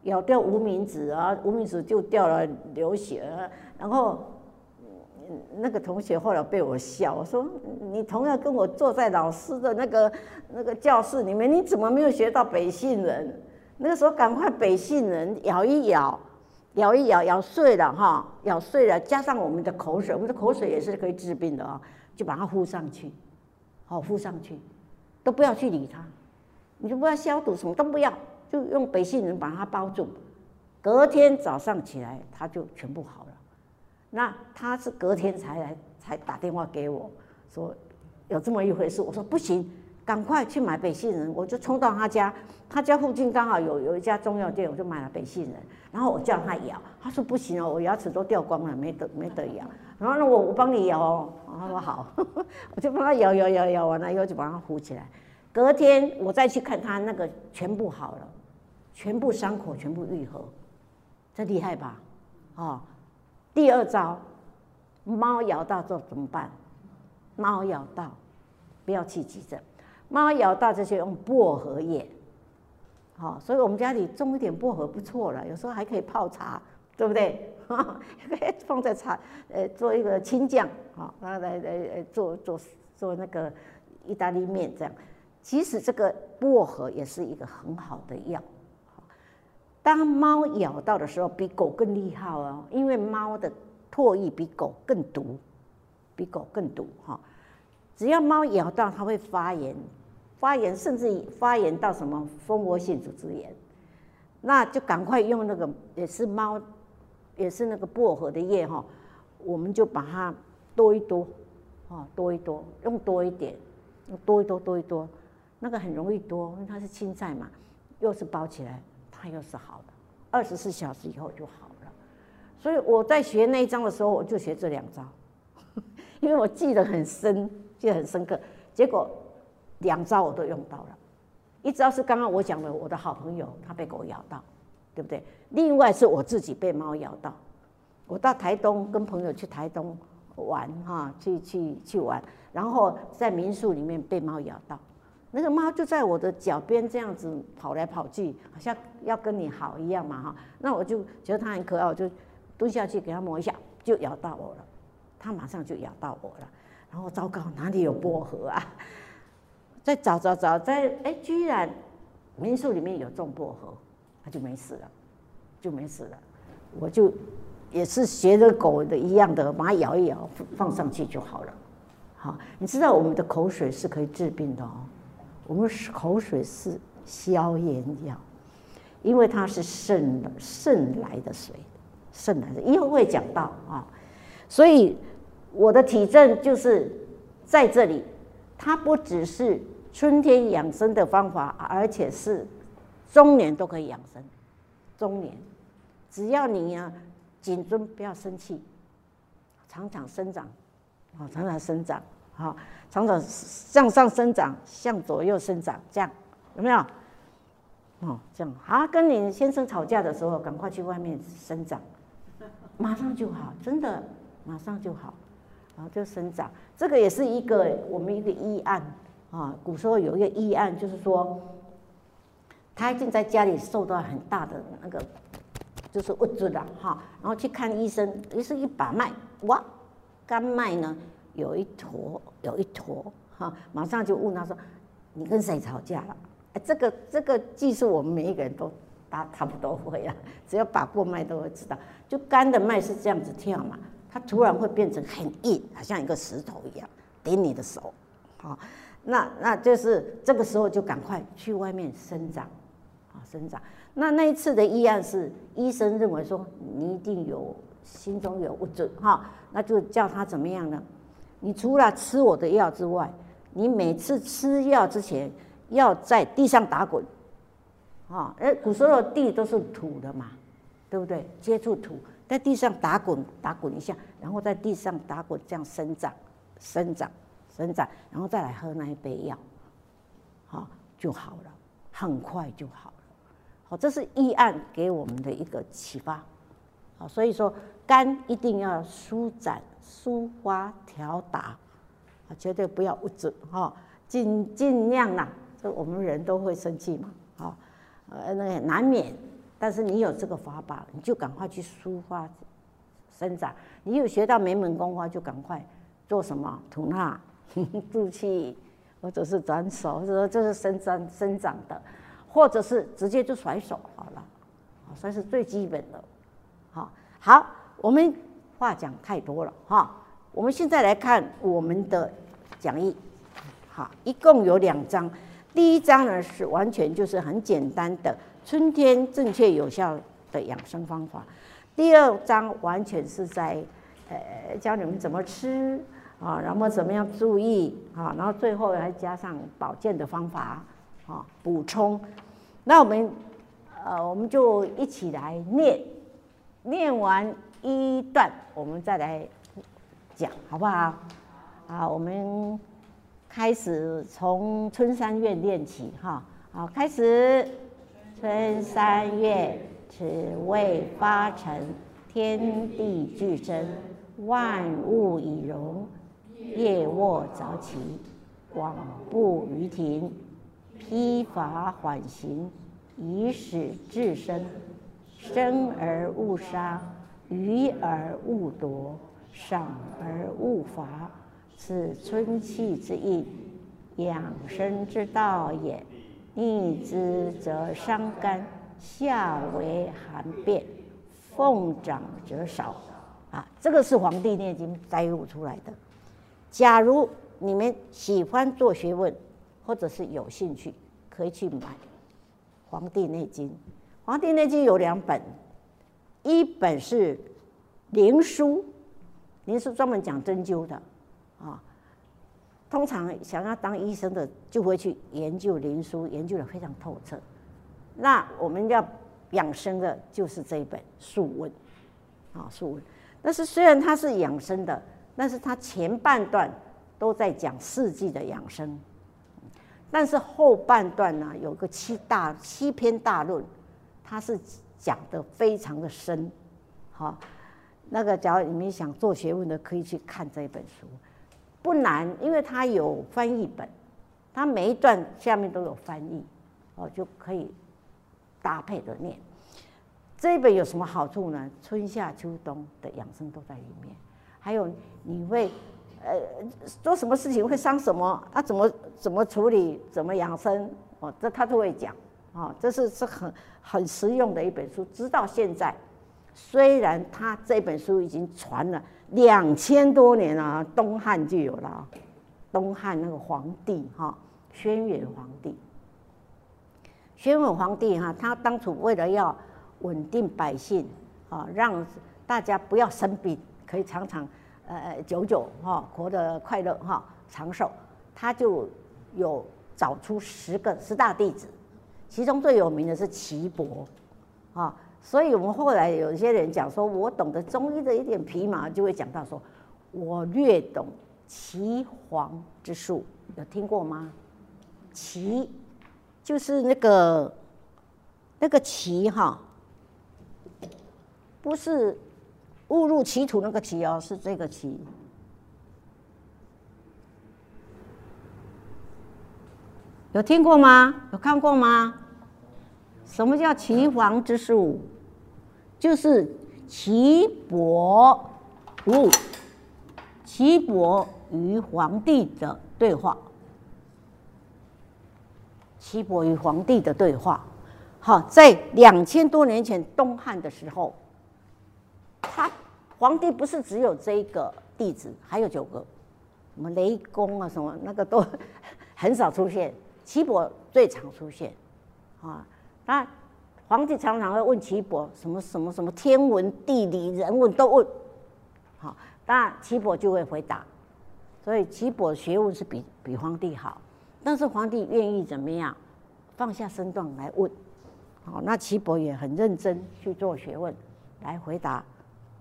咬掉无名指啊，无名指就掉了流血，然后那个同学后来被我笑，我说你同样跟我坐在老师的那个那个教室里面，你怎么没有学到北杏仁？那个时候赶快北杏仁咬一咬，咬一咬，咬碎了哈，咬碎了，加上我们的口水，我们的口水也是可以治病的啊，就把它敷上去，好敷上去，都不要去理它，你就不要消毒，什么都不要，就用北杏仁把它包住，隔天早上起来它就全部好了。那他是隔天才来才打电话给我说有这么一回事，我说不行。赶快去买北杏仁，我就冲到他家，他家附近刚好有有一家中药店，我就买了北杏仁，然后我叫他咬，他说不行哦，我牙齿都掉光了，没得没得咬，然后呢我我帮你咬哦，他说好，我就帮他咬咬咬咬完了以后就把它糊起来，隔天我再去看他那个全部好了，全部伤口全部愈合，这厉害吧？哦，第二招，猫咬到之后怎么办？猫咬到，不要去急诊。猫咬到这些用薄荷叶，好，所以我们家里种一点薄荷不错了，有时候还可以泡茶，对不对？可 以放在茶，呃，做一个青酱，好，然后来来来做做做那个意大利面这样。其实这个薄荷也是一个很好的药。当猫咬到的时候，比狗更厉害哦，因为猫的唾液比狗更毒，比狗更毒哈。只要猫咬到，它会发炎。发炎，甚至发炎到什么蜂窝性组织炎，那就赶快用那个也是猫，也是那个薄荷的叶哈，我们就把它多一多，啊多一多，用多一点，多一多多一多，那个很容易多，因为它是青菜嘛，又是包起来，它又是好的，二十四小时以后就好了。所以我在学那一章的时候，我就学这两招，因为我记得很深，记得很深刻，结果。两招我都用到了，一招是刚刚我讲的，我的好朋友他被狗咬到，对不对？另外是我自己被猫咬到，我到台东跟朋友去台东玩哈，去去去玩，然后在民宿里面被猫咬到，那个猫就在我的脚边这样子跑来跑去，好像要跟你好一样嘛哈，那我就觉得它很可爱，我就蹲下去给它摸一下，就咬到我了，它马上就咬到我了，然后糟糕，哪里有薄荷啊？再找找找，在哎，居然民宿里面有种薄荷，它就没事了，就没事了。我就也是学着狗的一样的，把它咬一咬，放上去就好了。好，你知道我们的口水是可以治病的哦，我们口水是消炎药，因为它是肾肾来的水，肾来的，以后会讲到啊。所以我的体证就是在这里。它不只是春天养生的方法，而且是中年都可以养生。中年，只要你呀、啊，谨遵不要生气，常常生长，啊，常常生长，好，常常向上生长，向左右生长，这样有没有？哦，这样好。跟你先生吵架的时候，赶快去外面生长，马上就好，真的，马上就好。然后就生长，这个也是一个我们一个医案啊。古时候有一个医案，就是说他已经在家里受到很大的那个就是物质了哈，然后去看医生，于是一把脉，哇，肝脉呢有一坨，有一坨哈，马上就问他说，你跟谁吵架了？哎，这个这个技术我们每一个人都大差不多会啊，只要把过脉都会知道，就肝的脉是这样子跳嘛，它突然会变成很硬，好像一个石头一样顶你的手，好，那那就是这个时候就赶快去外面生长，啊，生长。那那一次的议案是医生认为说你一定有心中有物质哈，那就叫他怎么样呢？你除了吃我的药之外，你每次吃药之前要在地上打滚，啊，哎，古时候地都是土的嘛，对不对？接触土，在地上打滚打滚一下，然后在地上打滚，这样生长生长生长，然后再来喝那一杯药，好就好了，很快就好。哦，这是医案给我们的一个启发，好，所以说肝一定要舒展、抒发、调达，啊，绝对不要物质，哈，尽尽量啦，这我们人都会生气嘛，啊，呃，那个难免，但是你有这个法宝，你就赶快去抒发、生长，你有学到梅门功夫，就赶快做什么吐纳、助气，或者是转手，或者说这是生长生长的。或者是直接就甩手好了，算是最基本的。好，好，我们话讲太多了哈。我们现在来看我们的讲义，好，一共有两章。第一章呢是完全就是很简单的春天正确有效的养生方法。第二章完全是在呃教你们怎么吃啊，然后怎么样注意啊，然后最后还加上保健的方法。啊，补充，那我们，呃，我们就一起来念，念完一段，我们再来讲，好不好？啊，我们开始从春三月练起，哈，好，开始。春三月，此谓发陈，天地俱生，万物以荣。夜卧早起，广布于庭。披发缓行，以使至生。生而勿杀，予而勿夺，赏而勿罚。此春气之应，养生之道也。逆之则伤肝，下为寒变，奉长则少。啊，这个是《黄帝内经》摘录出来的。假如你们喜欢做学问，或者是有兴趣，可以去买《黄帝内经》。《黄帝内经》有两本，一本是灵枢，灵枢专门讲针灸的啊。通常想要当医生的，就会去研究灵枢，研究得非常透彻。那我们要养生的，就是这一本《素问》啊，《素问》。但是虽然它是养生的，但是它前半段都在讲四季的养生。但是后半段呢，有个七大七篇大论，它是讲得非常的深，好，那个假如你们想做学问的，可以去看这一本书，不难，因为它有翻译本，它每一段下面都有翻译，哦，就可以搭配着念。这一本有什么好处呢？春夏秋冬的养生都在里面，还有你会。呃，做什么事情会伤什么啊？怎么怎么处理？怎么养生？哦，这他都会讲。哦，这是是很很实用的一本书。直到现在，虽然他这本书已经传了两千多年了，东汉就有了。东汉那个皇帝哈，轩辕皇帝。轩辕皇帝哈，他当初为了要稳定百姓啊，让大家不要生病，可以常常。呃，久久哈，活得快乐哈，长寿，他就有找出十个十大弟子，其中最有名的是岐伯，啊，所以我们后来有一些人讲说，我懂得中医的一点皮毛，就会讲到说，我略懂岐黄之术，有听过吗？岐就是那个那个岐哈，不是。误入歧途那个岐哦，是这个岐。有听过吗？有看过吗？什么叫岐黄之术？就是岐伯物，岐伯与黄帝的对话。岐伯与黄帝的对话，好，在两千多年前东汉的时候，他皇帝不是只有这一个弟子，还有九个，什么雷公啊，什么那个都 很少出现，岐伯最常出现，啊，那皇帝常常会问岐伯什么什么什么天文地理人文都问，好，那岐伯就会回答，所以岐伯学问是比比皇帝好。但是皇帝愿意怎么样，放下身段来问，好，那岐伯也很认真去做学问，来回答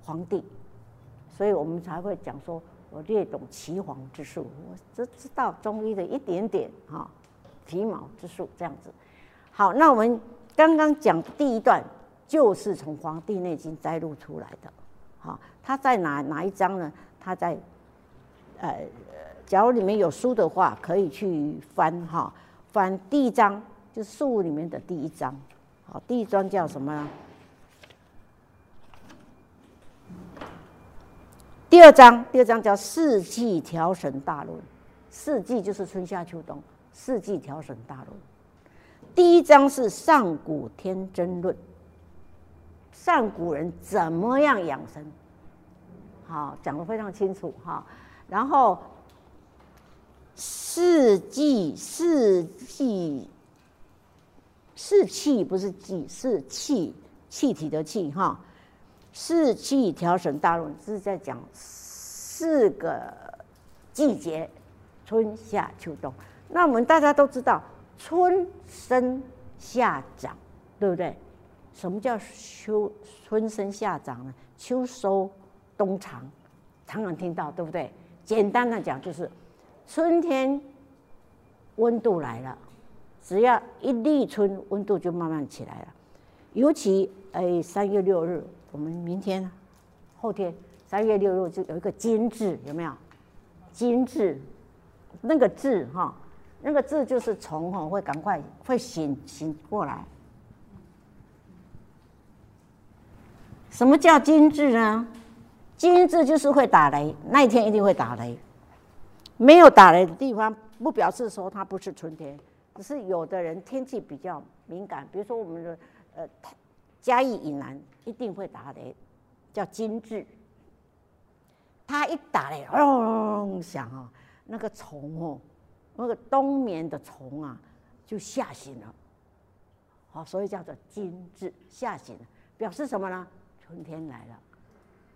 皇帝，所以我们才会讲说，我略懂岐黄之术，我只知道中医的一点点。哈皮毛之术这样子。好，那我们刚刚讲第一段就是从《黄帝内经》摘录出来的，好，它在哪哪一章呢？它在，呃。假如里面有书的话，可以去翻哈，翻第一章，就是书里面的第一章。好，第一章叫什么呢？第二章，第二章叫四季调神大论。四季就是春夏秋冬，四季调神大论。第一章是上古天真论，上古人怎么样养生？好，讲得非常清楚哈。然后。四季，四季，四气不是季，是气，气体的气哈。四季调神大论是在讲四个季节，春夏秋冬。那我们大家都知道，春生夏长，对不对？什么叫秋？春生夏长呢？秋收冬藏，常常听到，对不对？简单的讲就是。春天温度来了，只要一立春，温度就慢慢起来了。尤其哎，三月六日，我们明天、后天三月六日就有一个惊蛰，有没有？惊蛰，那个字哈，那个字就是虫哈，会赶快会醒醒过来。什么叫惊蛰呢？惊蛰就是会打雷，那一天一定会打雷。没有打雷的地方，不表示说它不是春天，只是有的人天气比较敏感，比如说我们的呃嘉义以南一定会打雷，叫惊蛰。它一打雷，嗡响啊，那个虫哦，那个冬眠的虫啊就吓醒了，好，所以叫做惊蛰，吓醒了，表示什么呢？春天来了。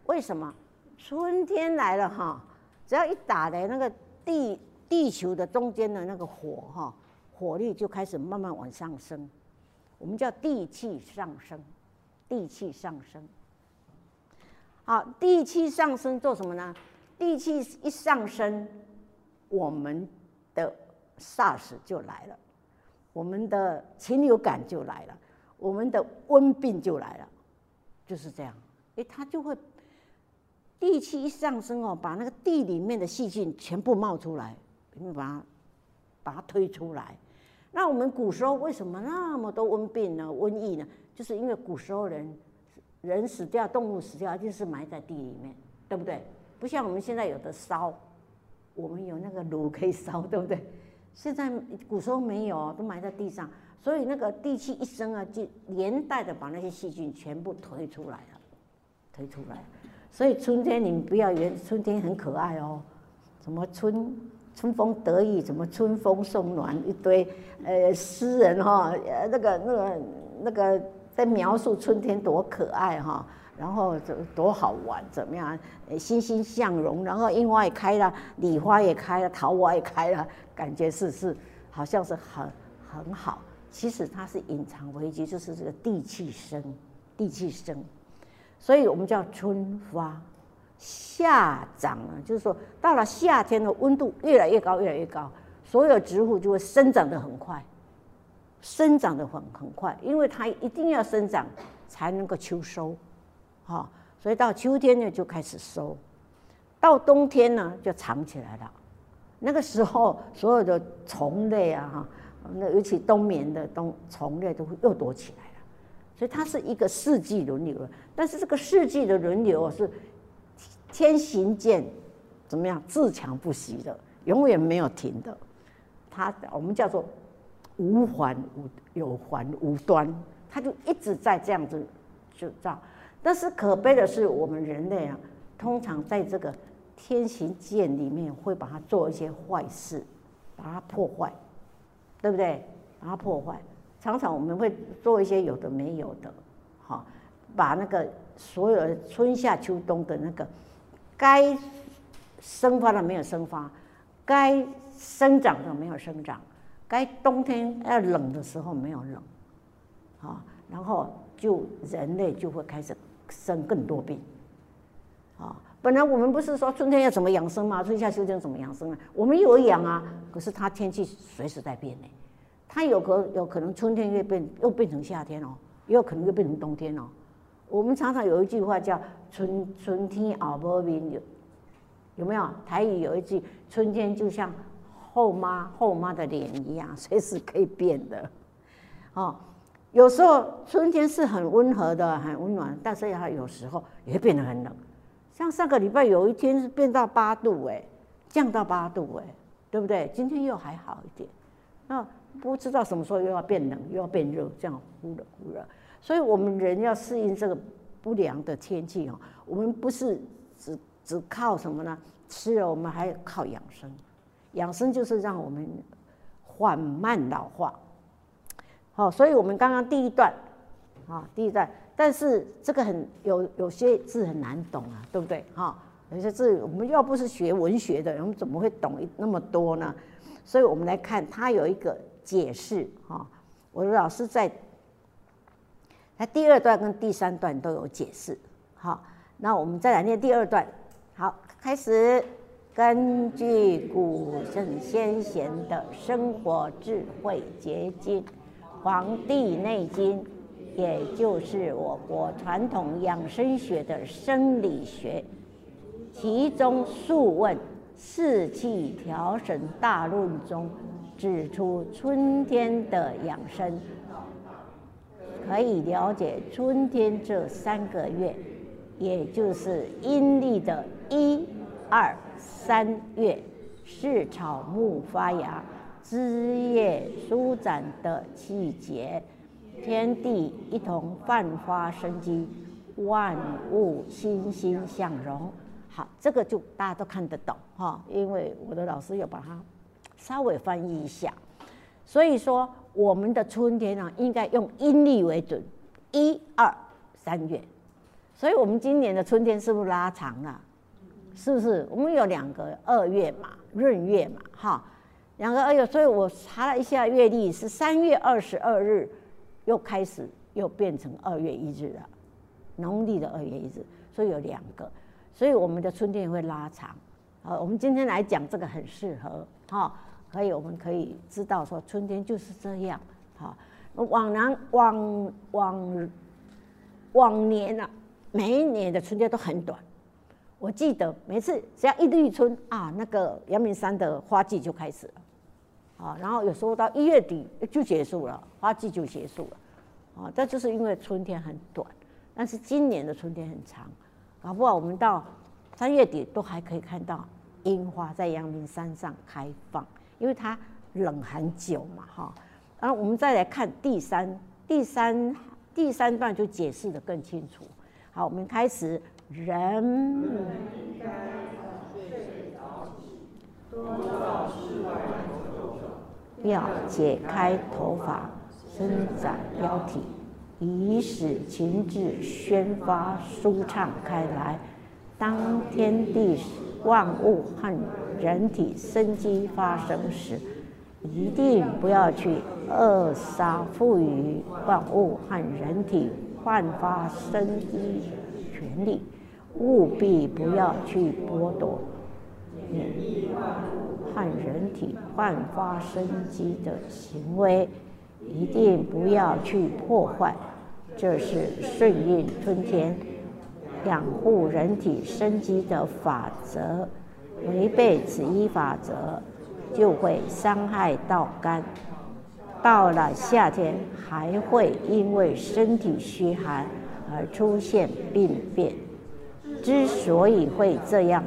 为什么？春天来了哈，只要一打雷，那个。地地球的中间的那个火哈，火力就开始慢慢往上升，我们叫地气上升，地气上升。好，地气上升做什么呢？地气一上升，我们的 SARS 就来了，我们的禽流感就来了，我们的瘟病就来了，就是这样。哎，它就会。地气一上升哦，把那个地里面的细菌全部冒出来，你把它把它推出来。那我们古时候为什么那么多瘟病呢？瘟疫呢？就是因为古时候人人死掉，动物死掉，就是埋在地里面，对不对？不像我们现在有的烧，我们有那个炉可以烧，对不对？现在古时候没有，都埋在地上，所以那个地气一升啊，就连带的把那些细菌全部推出来了，推出来。所以春天你们不要以为春天很可爱哦，什么春春风得意，什么春风送暖，一堆呃诗人哈，呃那个那个那个在描述春天多可爱哈，然后多好玩怎么样，欣欣向荣，然后樱花也开了，梨花也开了，桃花也开了，感觉是是好像是很很好，其实它是隐藏危机，就是这个地气生，地气生。所以我们叫春发，夏长啊，就是说到了夏天的温度越来越高，越来越高，所有植物就会生长得很快，生长得很很快，因为它一定要生长才能够秋收，哈，所以到秋天呢就开始收，到冬天呢就藏起来了，那个时候所有的虫类啊，哈，那尤其冬眠的冬虫类都会又躲起来了，所以它是一个四季轮流。但是这个四季的轮流是天行健，怎么样？自强不息的，永远没有停的。它我们叫做无环无有环无端，它就一直在这样子就这样。但是可悲的是，我们人类啊，通常在这个天行健里面会把它做一些坏事，把它破坏，对不对？把它破坏，常常我们会做一些有的没有的，好，把那个所有的春夏秋冬的那个该生发的没有生发，该生长的没有生长，该冬天要冷的时候没有冷，好，然后就人类就会开始。生更多病，啊，本来我们不是说春天要怎么养生吗？春夏秋冬怎么养生啊？我们有养啊，可是它天气随时在变呢，它有可有可能春天又变又变成夏天哦，也有可能又变成冬天哦。我们常常有一句话叫“春春天后不面”，有有没有？台语有一句“春天就像后妈后妈的脸一样，随时可以变的”，哦。有时候春天是很温和的，很温暖，但是它有时候也会变得很冷。像上个礼拜有一天是变到八度，哎，降到八度，哎，对不对？今天又还好一点，那不知道什么时候又要变冷，又要变热，这样忽冷忽热。所以我们人要适应这个不良的天气哦。我们不是只只靠什么呢？吃了，我们还靠养生。养生就是让我们缓慢老化。好，所以我们刚刚第一段，啊，第一段，但是这个很有有些字很难懂啊，对不对？哈，有些字我们要不是学文学的，我们怎么会懂那么多呢？所以我们来看，它有一个解释，哈，我的老师在，他第二段跟第三段都有解释，好，那我们再来念第二段，好，开始，根据古圣先贤的生活智慧结晶。《黄帝内经》，也就是我国传统养生学的生理学，其中《素问·四气调神大论》中指出，春天的养生可以了解春天这三个月，也就是阴历的一、二、三月，是草木发芽。枝叶舒展的季节，天地一同焕发生机，万物欣欣向荣。好，这个就大家都看得懂哈，因为我的老师有把它稍微翻译一下。所以说，我们的春天呢，应该用阴历为准，一二三月。所以我们今年的春天是不是拉长了？是不是？我们有两个二月嘛，闰月嘛，哈。两个二月，所以我查了一下月历，是三月二十二日，又开始又变成二月一日了，农历的二月一日，所以有两个，所以我们的春天会拉长。好，我们今天来讲这个很适合，哈，可以，我们可以知道说春天就是这样，好，往南往往往年啊，每一年的春天都很短。我记得每次只要一立春啊，那个阳明山的花季就开始了。啊，然后有时候到一月底就结束了，花季就结束了，啊，这就是因为春天很短，但是今年的春天很长，搞不好我们到三月底都还可以看到樱花在阳明山上开放，因为它冷很久嘛，哈。然后我们再来看第三、第三、第三段就解释得更清楚。好，我们开始，人应该早睡早起，多到室外。要解开头发，伸展腰体，以使情志宣发舒畅开来。当天地万物和人体生机发生时，一定不要去扼杀赋予万物和人体焕发生机权利，务必不要去剥夺。和人体焕发生机的行为，一定不要去破坏。这是顺应春天、养护人体生机的法则。违背此一法则，就会伤害到肝。到了夏天还会因为身体虚寒而出现病变。之所以会这样，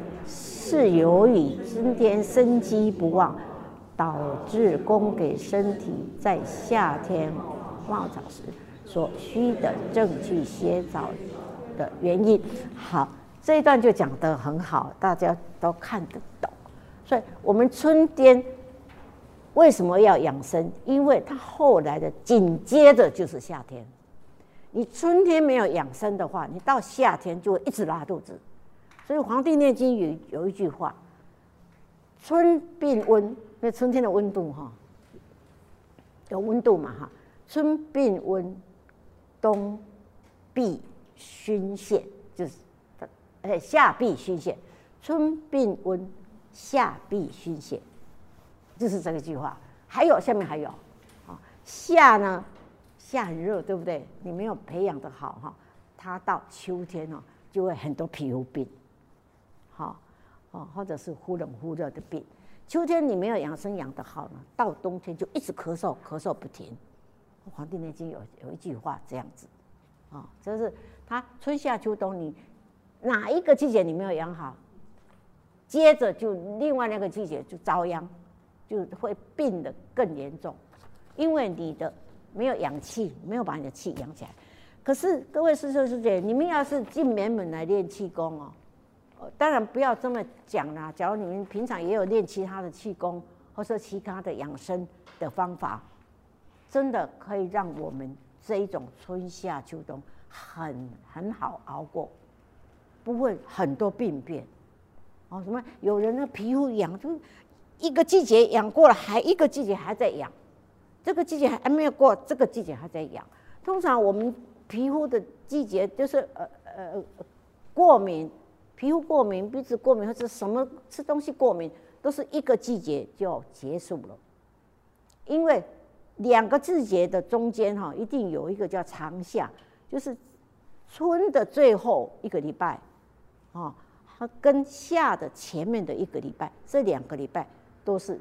是由于今天生机不旺，导致供给身体在夏天旺场时所需的正气歇早的原因。好，这一段就讲得很好，大家都看得懂。所以，我们春天为什么要养生？因为它后来的紧接着就是夏天。你春天没有养生的话，你到夏天就会一直拉肚子。所以《黄帝内经》有有一句话：“春病温，那春天的温度哈，有温度嘛哈？春病温，冬必熏泻，就是，呃，夏必熏泻。春病温，夏必熏泻，就是这个句话。还有下面还有，啊，夏呢，夏很热，对不对？你没有培养的好哈，它到秋天哦，就会很多皮肤病。”哦，或者是忽冷忽热的病。秋天你没有养生养得好呢，到冬天就一直咳嗽，咳嗽不停。《黄帝内经》有有一句话这样子，啊，就是它春夏秋冬你哪一个季节你没有养好，接着就另外那个季节就遭殃，就会病得更严重，因为你的没有养气，没有把你的气养起来。可是各位师兄师姐，你们要是进门门来练气功哦。当然不要这么讲啦。假如你们平常也有练其他的气功，或者其他的养生的方法，真的可以让我们这一种春夏秋冬很很好熬过，不会很多病变。哦，什么有人的皮肤痒，就一个季节痒过了，还一个季节还在痒，这个季节还没有过，这个季节还在痒。通常我们皮肤的季节就是呃呃过敏。皮肤过敏、鼻子过敏或者什么吃东西过敏，都是一个季节就结束了。因为两个季节的中间哈，一定有一个叫长夏，就是春的最后一个礼拜，啊，它跟夏的前面的一个礼拜，这两个礼拜都是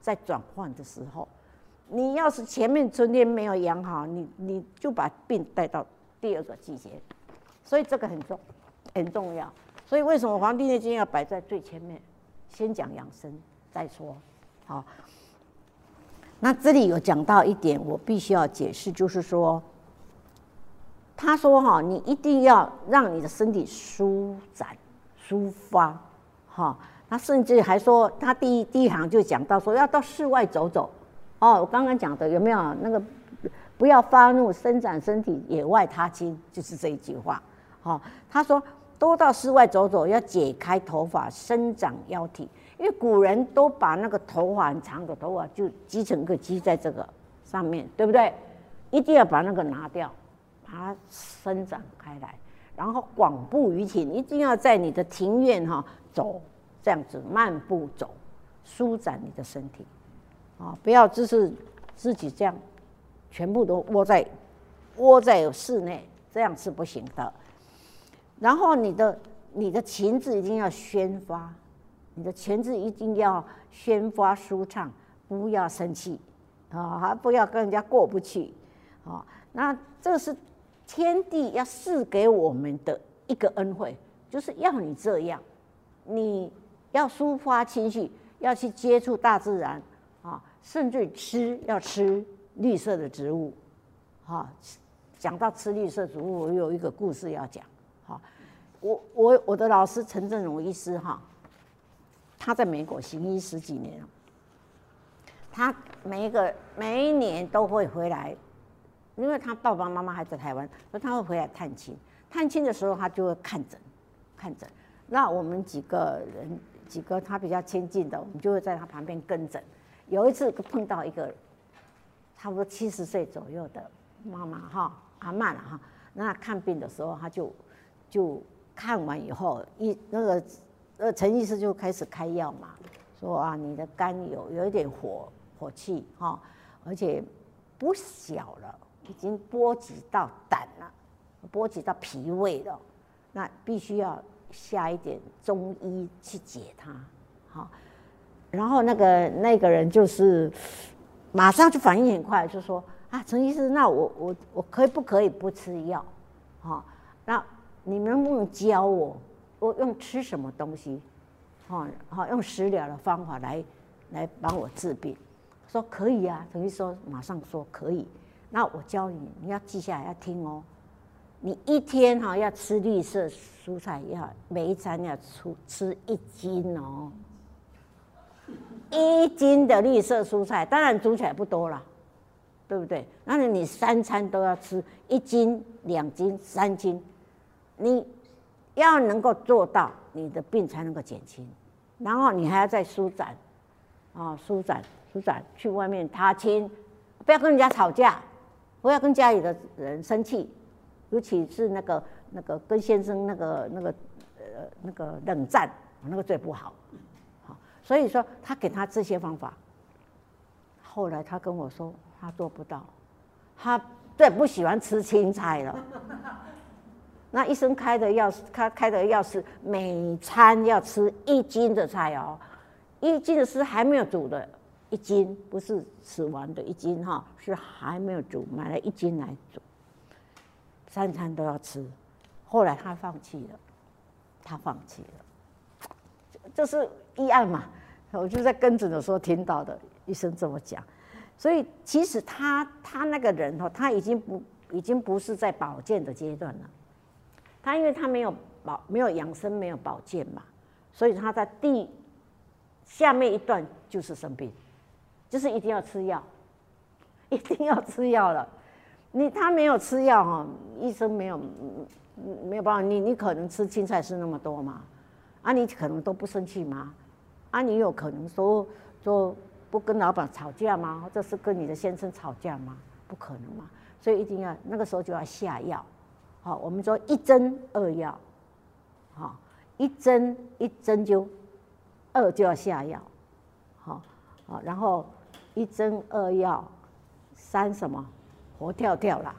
在转换的时候。你要是前面春天没有养好，你你就把病带到第二个季节，所以这个很重很重要。所以为什么《黄帝内经》要摆在最前面？先讲养生再说。好，那这里有讲到一点，我必须要解释，就是说，他说哈，你一定要让你的身体舒展、抒发。哈，他甚至还说，他第一第一行就讲到说，要到室外走走。哦，我刚刚讲的有没有那个？不要发怒，伸展身体，野外踏青，就是这一句话。好，他说。多到室外走走，要解开头发，伸展腰体。因为古人都把那个头发很长的头发就积成个积在这个上面，对不对？一定要把那个拿掉，把它伸展开来，然后广步于庭，一定要在你的庭院哈走，这样子慢步走，舒展你的身体啊！不要只是自己这样，全部都窝在窝在室内，这样是不行的。然后你的你的情志一定要宣发，你的情志一定要宣发舒畅，不要生气啊，还不要跟人家过不去啊。那这是天地要赐给我们的一个恩惠，就是要你这样，你要抒发情绪，要去接触大自然啊，甚至吃要吃绿色的植物啊。讲到吃绿色植物，我有一个故事要讲。我我我的老师陈振荣医师哈，他在美国行医十几年，他每一个每一年都会回来，因为他爸爸妈妈还在台湾，所以他会回来探亲。探亲的时候，他就会看诊，看诊。那我们几个人几个他比较亲近的，我们就会在他旁边跟诊。有一次碰到一个差不多七十岁左右的妈妈哈，阿嬷了哈，那看病的时候他就就。看完以后，一那个呃陈医师就开始开药嘛，说啊你的肝有有一点火火气哈，而且不小了，已经波及到胆了，波及到脾胃了，那必须要下一点中医去解它，好，然后那个那个人就是马上就反应很快，就说啊，陈医师，那我我我可以不可以不吃药？好，那你能不能教我，我用吃什么东西？好，好用食疗的方法来来帮我治病。说可以啊，等于说马上说可以。那我教你，你要记下来要听哦。你一天哈要吃绿色蔬菜，要每一餐要出吃一斤哦，一斤的绿色蔬菜，当然煮起来不多了，对不对？那你三餐都要吃一斤、两斤、三斤，你要能够做到，你的病才能够减轻。然后你还要再舒展，啊，舒展、舒展，去外面踏青，不要跟人家吵架，不要跟家里的人生气。尤其是那个那个跟先生那个那个呃那个冷战，那个最不好，好，所以说他给他这些方法，后来他跟我说他做不到，他最不喜欢吃青菜了。那医生开的药，他开的药是每餐要吃一斤的菜哦，一斤的是还没有煮的，一斤不是吃完的一斤哈，是还没有煮，买了一斤来煮。三餐都要吃，后来他放弃了，他放弃了，这是医案嘛？我就在跟诊的时候听到的，医生这么讲，所以其实他他那个人哈，他已经不已经不是在保健的阶段了，他因为他没有保没有养生没有保健嘛，所以他在第下面一段就是生病，就是一定要吃药，一定要吃药了。你他没有吃药哈，医生没有没有办法。你你可能吃青菜吃那么多吗？啊，你可能都不生气吗？啊，你有可能说说不跟老板吵架吗？或者是跟你的先生吵架吗？不可能嘛。所以一定要那个时候就要下药。好，我们说一针二药，好，一针一针灸，二就要下药，好，好，然后一针二药，三什么？活跳跳啦，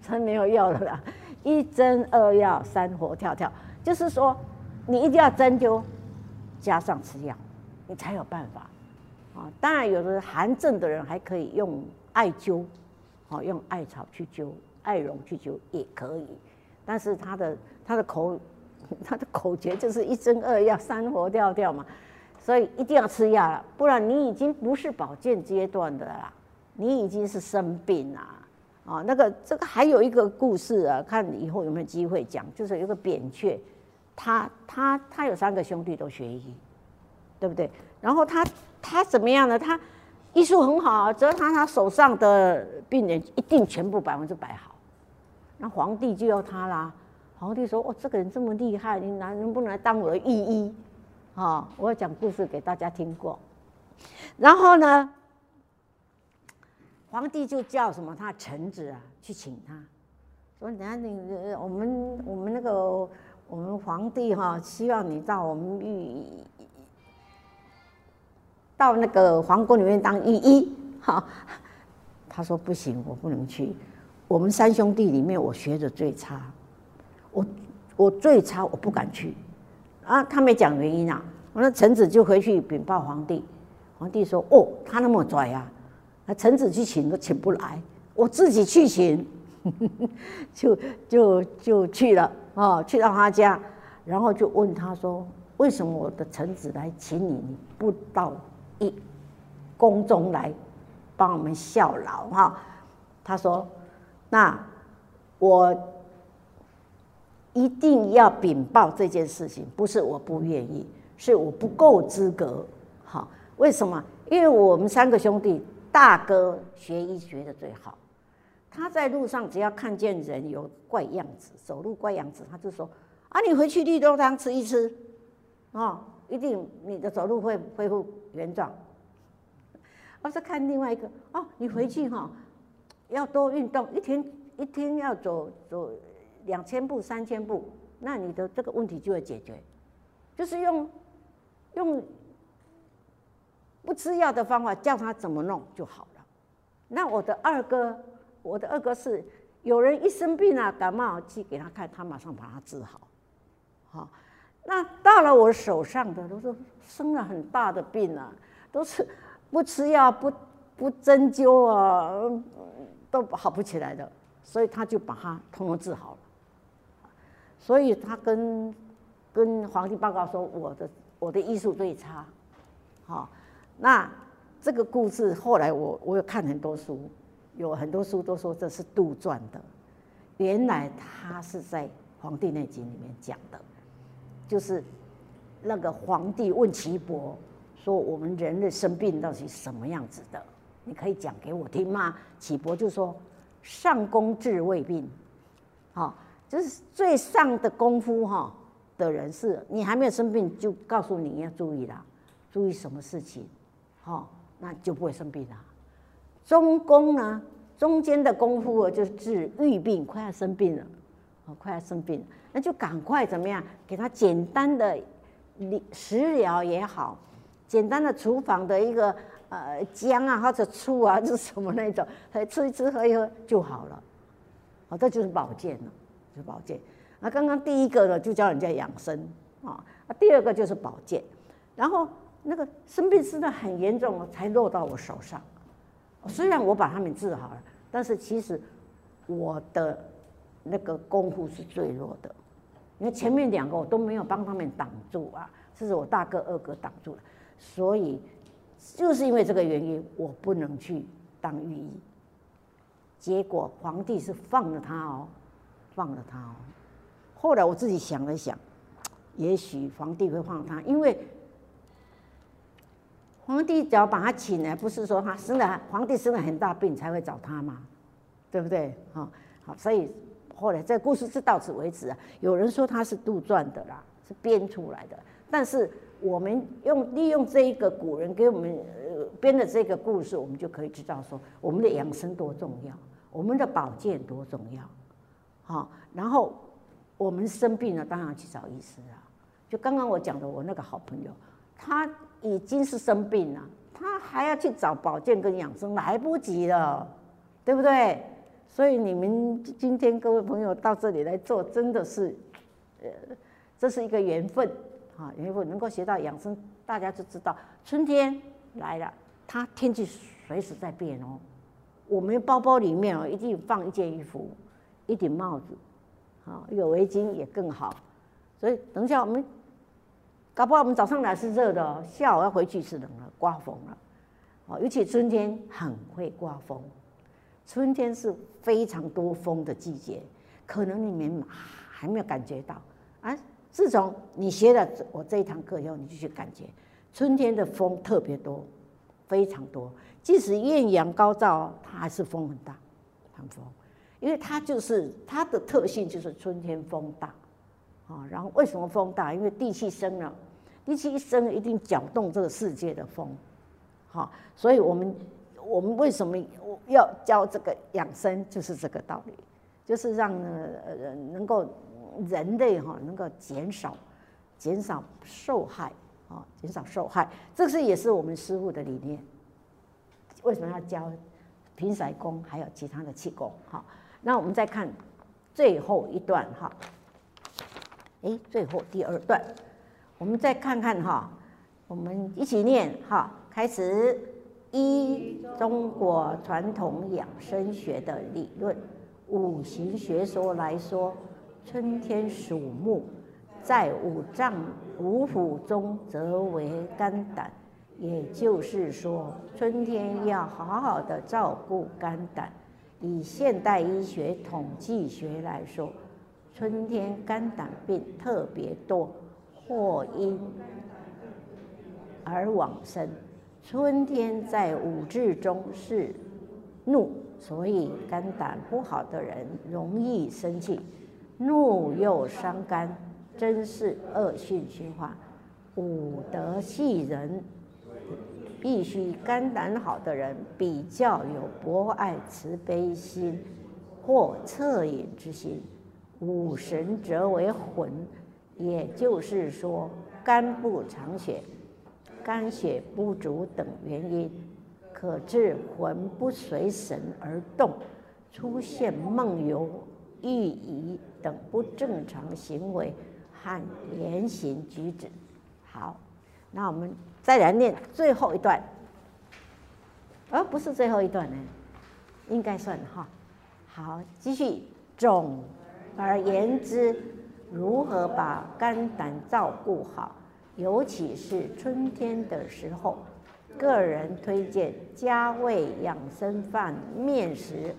真没有药了啦！一针二药三活跳跳，就是说你一定要针灸加上吃药，你才有办法啊。当然，有的寒症的人还可以用艾灸，好用艾草去灸，艾绒去灸也可以。但是他的他的口他的口诀就是一针二药三活跳跳嘛，所以一定要吃药了，不然你已经不是保健阶段的啦。你已经是生病了啊！那个这个还有一个故事啊，看以后有没有机会讲。就是有个扁鹊，他他他有三个兄弟都学医，对不对？然后他他怎么样呢？他医术很好啊，只要他他手上的病人一定全部百分之百好。那皇帝就要他啦。皇帝说：“哦，这个人这么厉害，你能能不能来当我的御医？”啊，我要讲故事给大家听过。然后呢？皇帝就叫什么他臣子啊去请他，说等下你我们我们那个我们皇帝哈希望你到我们御到那个皇宫里面当御医哈，他说不行，我不能去。我们三兄弟里面我学的最差，我我最差，我不敢去啊。他没讲原因啊，那臣子就回去禀报皇帝，皇帝说哦，他那么拽啊。那臣子去请都请不来，我自己去请，就就就去了啊，去到他家，然后就问他说：“为什么我的臣子来请你，你不到一宫中来帮我们效劳？”哈，他说：“那我一定要禀报这件事情，不是我不愿意，是我不够资格。好，为什么？因为我们三个兄弟。”大哥学医学的最好，他在路上只要看见人有怪样子，走路怪样子，他就说：“啊，你回去绿豆汤吃一吃，哦，一定你的走路会恢复原状。”我是看另外一个，哦，你回去哈，要多运动，一天一天要走走两千步、三千步，那你的这个问题就会解决，就是用用。不吃药的方法，叫他怎么弄就好了。那我的二哥，我的二哥是有人一生病啊，感冒去给他看，他马上把他治好。好，那到了我手上的都是生了很大的病啊，都是不吃药不不针灸啊，都好不起来的，所以他就把他通通治好了。所以他跟跟皇帝报告说：“我的我的医术最差。”好，那这个故事后来我我有看很多书，有很多书都说这是杜撰的。原来他是在《黄帝内经》里面讲的，就是那个皇帝问岐伯说：“我们人类生病到底什么样子的？你可以讲给我听吗？”岐伯就说：“上工治未病。”好。就是最上的功夫哈的人是，你还没有生病就告诉你要注意啦，注意什么事情，好，那就不会生病了。中功呢，中间的功夫就是治预病，快要生病了，哦，快要生病，那就赶快怎么样，给他简单的食疗也好，简单的厨房的一个呃姜啊或者醋啊，是什么那种，吃一吃喝一喝就好了，好，这就是保健了。就是保健，那刚刚第一个呢，就教人家养生啊，啊，第二个就是保健，然后那个生病真的很严重了，才落到我手上。虽然我把他们治好了，但是其实我的那个功夫是最弱的，因为前面两个我都没有帮他们挡住啊，这是我大哥二哥挡住了，所以就是因为这个原因，我不能去当御医。结果皇帝是放了他哦。放了他哦。后来我自己想了想，也许皇帝会放他，因为皇帝只要把他请来，不是说他生了皇帝生了很大病才会找他吗？对不对？好，好，所以后来这故事是到此为止啊。有人说他是杜撰的啦，是编出来的，但是我们用利用这一个古人给我们编的这个故事，我们就可以知道说我们的养生多重要，我们的保健多重要。好，然后我们生病了，当然去找医师啊。就刚刚我讲的，我那个好朋友，他已经是生病了，他还要去找保健跟养生，来不及了，对不对？所以你们今天各位朋友到这里来做，真的是，呃，这是一个缘分啊，缘分能够学到养生，大家就知道春天来了，它天气随时在变哦。我们包包里面哦，一定放一件衣服。一顶帽子，啊，有围巾也更好。所以等一下我们，搞不好我们早上来是热的，下午要回去是冷了，刮风了。哦，尤其春天很会刮风，春天是非常多风的季节，可能你们还没有感觉到啊。自从你学了我这一堂课以后，你就去感觉春天的风特别多，非常多。即使艳阳高照，它还是风很大，很风。因为它就是它的特性，就是春天风大，啊，然后为什么风大？因为地气生了，地气一生，一定搅动这个世界的风，好，所以我们我们为什么要教这个养生？就是这个道理，就是让呃能够人类哈能够减少减少受害啊，减少受害，这是也是我们师傅的理念。为什么要教平甩功，还有其他的气功？哈。那我们再看最后一段哈，哎，最后第二段，我们再看看哈，我们一起念哈，开始。一中国传统养生学的理论，五行学说来说，春天属木，在五脏五腑中则为肝胆，也就是说，春天要好好的照顾肝胆。以现代医学统计学来说，春天肝胆病特别多，或因而往生。春天在五志中是怒，所以肝胆不好的人容易生气，怒又伤肝，真是恶性循环。五德系人。必须肝胆好的人比较有博爱慈悲心或恻隐之心。五神则为魂，也就是说肝不藏血、肝血不足等原因，可致魂不随神而动，出现梦游、寓意等不正常行为和言行举止。好，那我们。再来念最后一段，而不是最后一段呢，应该算哈。好，继续。总而言之，如何把肝胆照顾好，尤其是春天的时候，个人推荐加味养生饭面食，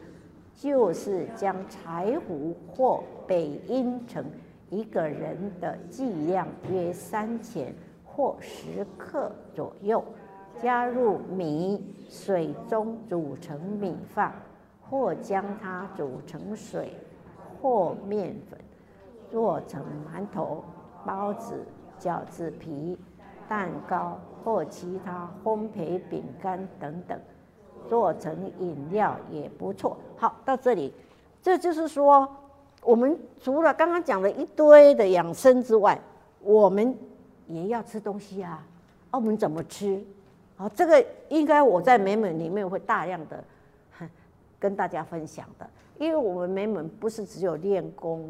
就是将柴胡或北阴城一个人的剂量约三钱或十克左右，加入米水中煮成米饭，或将它煮成水。或面粉做成馒头、包子、饺子皮、蛋糕或其他烘焙饼干等等，做成饮料也不错。好，到这里，这就是说，我们除了刚刚讲的一堆的养生之外，我们也要吃东西啊。我们怎么吃？好，这个应该我在美美里面会大量的跟大家分享的。因为我们美门不是只有练功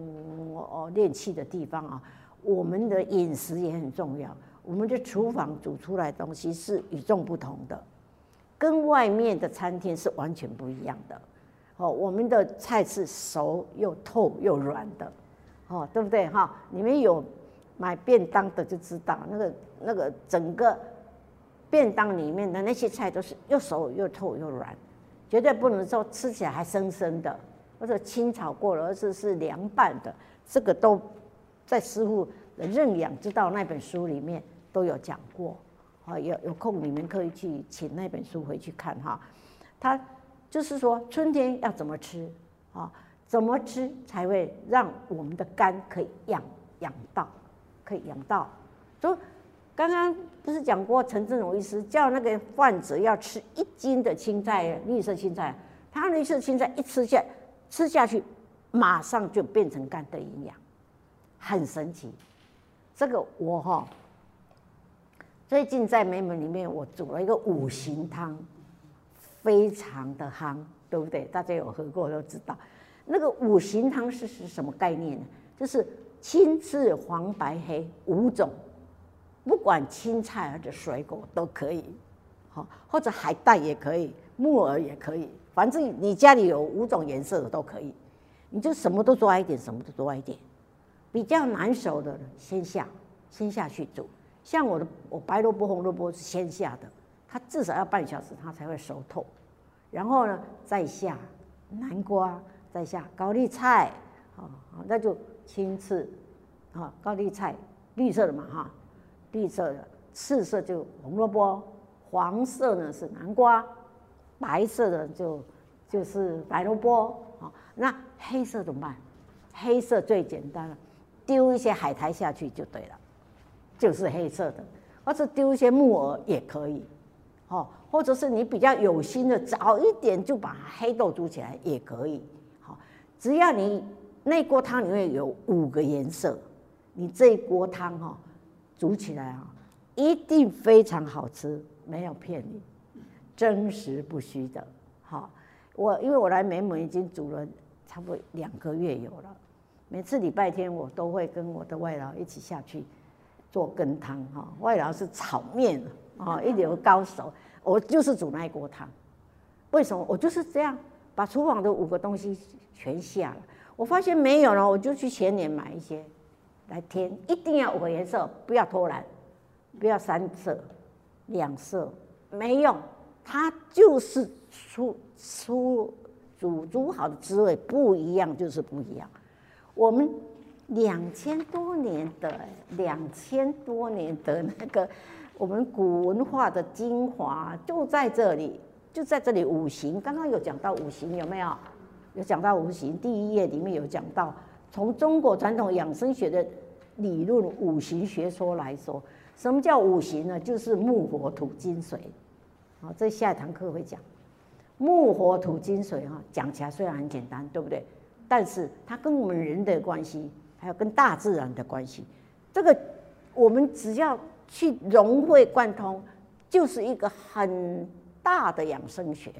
哦练气的地方啊，我们的饮食也很重要。我们的厨房煮出来东西是与众不同的，跟外面的餐厅是完全不一样的。哦，我们的菜是熟又透又软的，哦，对不对哈？你们有买便当的就知道，那个那个整个便当里面的那些菜都是又熟又透又软，绝对不能说吃起来还生生的。或者清炒过了，而是是凉拌的，这个都在师傅的《认养之道》那本书里面都有讲过。啊，有有空你们可以去请那本书回去看哈。他就是说春天要怎么吃啊？怎么吃才会让我们的肝可以养养到，可以养到？就刚刚不是讲过陈振荣医师叫那个患者要吃一斤的青菜，绿色青菜，他绿色青菜一吃下。吃下去，马上就变成肝的营养，很神奇。这个我哈，最近在美门里面，我煮了一个五行汤，非常的夯，对不对？大家有喝过都知道。那个五行汤是是什么概念呢？就是青、赤、黄、白、黑五种，不管青菜或者水果都可以，好，或者海带也可以，木耳也可以。反正你家里有五种颜色的都可以，你就什么都抓一点，什么都抓一点。比较难熟的先下，先下去煮。像我的我白萝卜、红萝卜是先下的，它至少要半小时它才会熟透。然后呢，再下南瓜，再下高丽菜，啊，那就青赤，啊，高丽菜绿色的嘛哈，绿色的，赤色就红萝卜，黄色呢是南瓜。白色的就就是白萝卜，好，那黑色怎么办？黑色最简单了，丢一些海苔下去就对了，就是黑色的，或者丢一些木耳也可以，哦，或者是你比较有心的，早一点就把黑豆煮起来也可以，好，只要你那锅汤里面有五个颜色，你这一锅汤哈煮起来啊，一定非常好吃，没有骗你。真实不虚的，好，我因为我来美门已经煮了差不多两个月有了，每次礼拜天我都会跟我的外劳一起下去做羹汤哈，外劳是炒面哦，一流高手，我就是煮那一锅汤。为什么？我就是这样把厨房的五个东西全下了，我发现没有了，我就去前年买一些来添，一定要五个颜色，不要偷懒，不要三色、两色，没用。它就是出出煮煮好的滋味不一样，就是不一样。我们两千多年的两千多年的那个我们古文化的精华就在这里，就在这里。五行刚刚有讲到五行有没有？有讲到五行，第一页里面有讲到，从中国传统养生学的理论五行学说来说，什么叫五行呢？就是木火土金水。好，这下一堂课会讲木火土金水哈，讲起来虽然很简单，对不对？但是它跟我们人的关系，还有跟大自然的关系，这个我们只要去融会贯通，就是一个很大的养生学。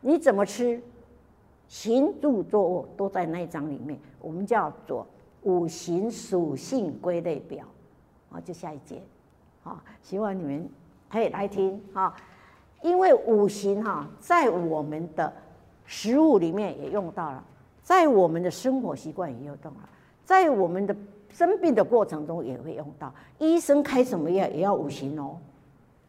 你怎么吃，行住坐卧都在那一章里面，我们叫做五行属性归类表。好，就下一节，好，希望你们可以来听哈。因为五行哈，在我们的食物里面也用到了，在我们的生活习惯也用到了，在我们的生病的过程中也会用到。医生开什么药也要五行哦，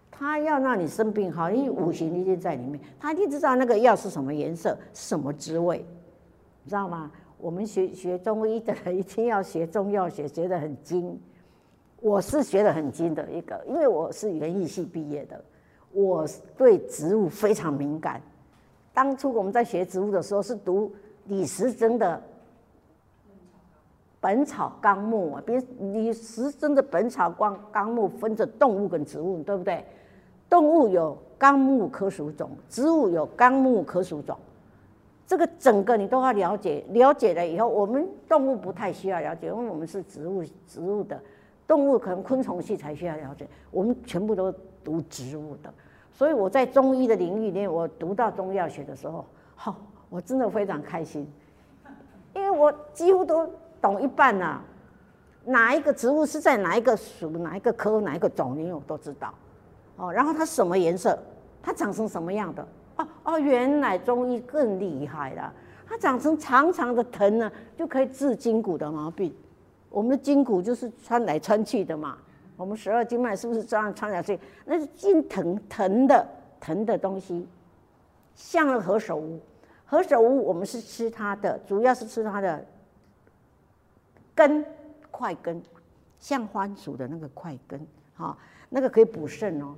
他要让你生病好，因为五行一定在里面，他一定知道那个药是什么颜色、什么滋味，你知道吗？我们学学中医的人一定要学中药学，学得很精。我是学得很精的一个，因为我是园艺系毕业的，我对植物非常敏感。当初我们在学植物的时候，是读李时珍的《本草纲目》啊，比如李时珍的《本草纲纲目》分着动物跟植物，对不对？动物有纲目科属种，植物有纲目科属种。这个整个你都要了解，了解了以后，我们动物不太需要了解，因为我们是植物，植物的动物可能昆虫系才需要了解，我们全部都读植物的。所以我在中医的领域里面，我读到中药学的时候，好，我真的非常开心，因为我几乎都懂一半呐，哪一个植物是在哪一个属、哪一个科、哪一个种，因为我都知道，哦，然后它什么颜色，它长成什么样的。哦哦，原来中医更厉害了，它长成长长的藤呢，就可以治筋骨的毛病。我们的筋骨就是穿来穿去的嘛，我们十二经脉是不是这样穿来去？那是筋藤藤的藤的东西，像那个何首乌，何首乌我们是吃它的，主要是吃它的根块根，像番薯的那个块根，哈，那个可以补肾哦。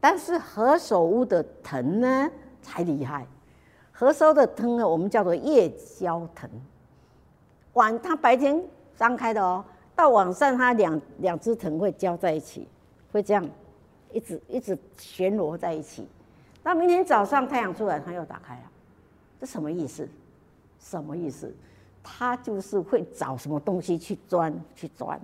但是何首乌的藤呢才厉害，何首乌的藤呢，我们叫做夜交藤，晚它白天张开的哦，到晚上它两两只藤会交在一起，会这样一直一直旋螺在一起，到明天早上太阳出来它又打开了，这什么意思？什么意思？他就是会找什么东西去钻去钻。